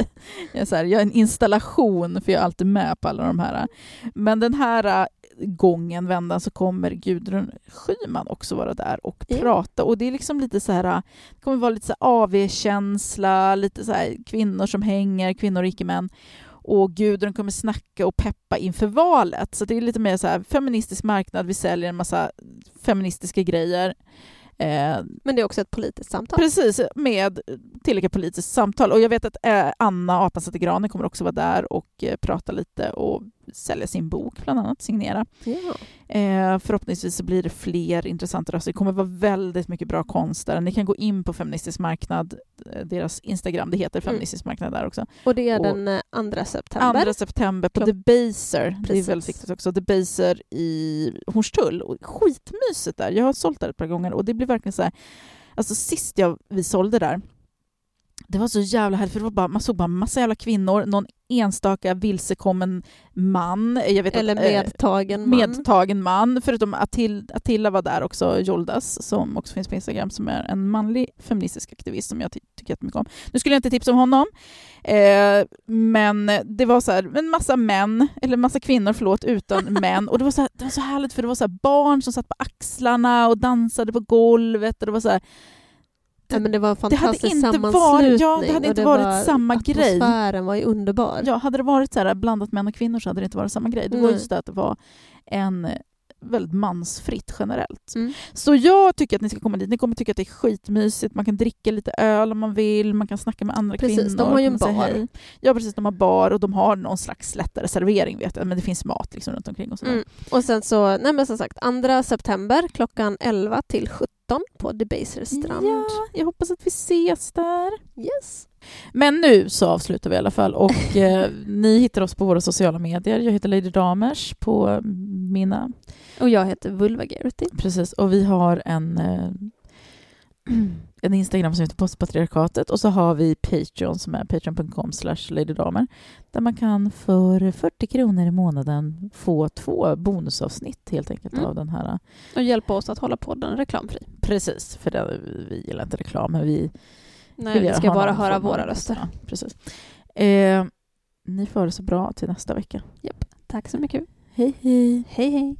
Jag är, så här, jag är en installation, för jag är alltid med på alla de här. Men den här gången, vändan, så kommer Gudrun Schyman också vara där och Ja. prata. Och det är liksom lite så här, det kommer vara lite så AV-känsla, lite så här kvinnor som hänger, kvinnor och icke-män. och Gudrun kommer snacka och peppa inför valet. Så det är lite mer så här feministisk marknad, vi säljer en massa feministiska grejer. Eh, Men det är också ett politiskt samtal. Precis, med tillräckligt politiskt samtal. Och jag vet att eh, Anna Apan granen kommer också vara där och eh, prata lite och sälja sin bok, bland annat, signera. Eh, förhoppningsvis så blir det fler intressanta röster. Det kommer vara väldigt mycket bra konst där. Ni kan gå in på Feministisk marknad, eh, deras Instagram, det heter Feministisk marknad där också. Och det är Och- den eh, 2 september. 2 september på Debaser. Det är väldigt viktigt också. Debaser i Hornstull. Och Skitmysigt där. Jag har sålt där ett par gånger och det blir verkligen så här... Alltså sist jag, vi sålde där, det var så jävla härligt för det var bara, man såg bara massa jävla kvinnor, någon enstaka vilsekommen man. Vet Eller eh, medtagen man. medtagen man. Förutom Attil, Attila var där också, Joldas, som också finns på Instagram, som är en manlig feministisk aktivist som jag ty- tycker jättemycket om. Nu skulle jag inte tipsa om honom, eh, men det var så här, en massa män, eller massa kvinnor, förlåt, utan män. Och det var, så här, det var så härligt för det var så barn som satt på axlarna och dansade på golvet. Och det var så här, Ja, men det var en Det hade fantastisk inte sammanslutning. varit- ja, det hade inte varit var, samma grej. Atmosfären var ju underbar. Ja, hade det varit så här blandat män och kvinnor så hade det inte varit samma grej. Det var just det att det var en eh, väldigt mansfritt generellt. Mm. Så jag tycker att ni ska komma dit. Ni kommer tycka att det är skitmysigt. Man kan dricka lite öl om man vill. Man kan snacka med andra Precis, kvinnor. de har ju en bar. hej. Ja, precis. De har bar och de har någon slags lättare servering vet jag. Men det finns mat liksom runt omkring och sådär. Mm. Och sen så, nej men som sagt, 2 september klockan 11 till 17 på Debaser strand. Ja, jag hoppas att vi ses där. Yes. Men nu så avslutar vi i alla fall. Och eh, ni hittar oss på våra sociala medier. Jag heter Lady Damers på mina Och jag heter Vulva Garrity. Precis, och vi har en, eh, en Instagram som heter Postpatriarkatet och så har vi Patreon som är patreon.com slash ladydamer där man kan för 40 kronor i månaden få två bonusavsnitt helt enkelt Mm. av den här. Och hjälpa oss att hålla podden reklamfri. Precis, för det, vi gillar inte reklam men vi Nej, vi ska bara höra våra röster. Ja, precis. Eh, ni får det så bra till nästa vecka. Tack så mycket. Hej hej! Hej hej.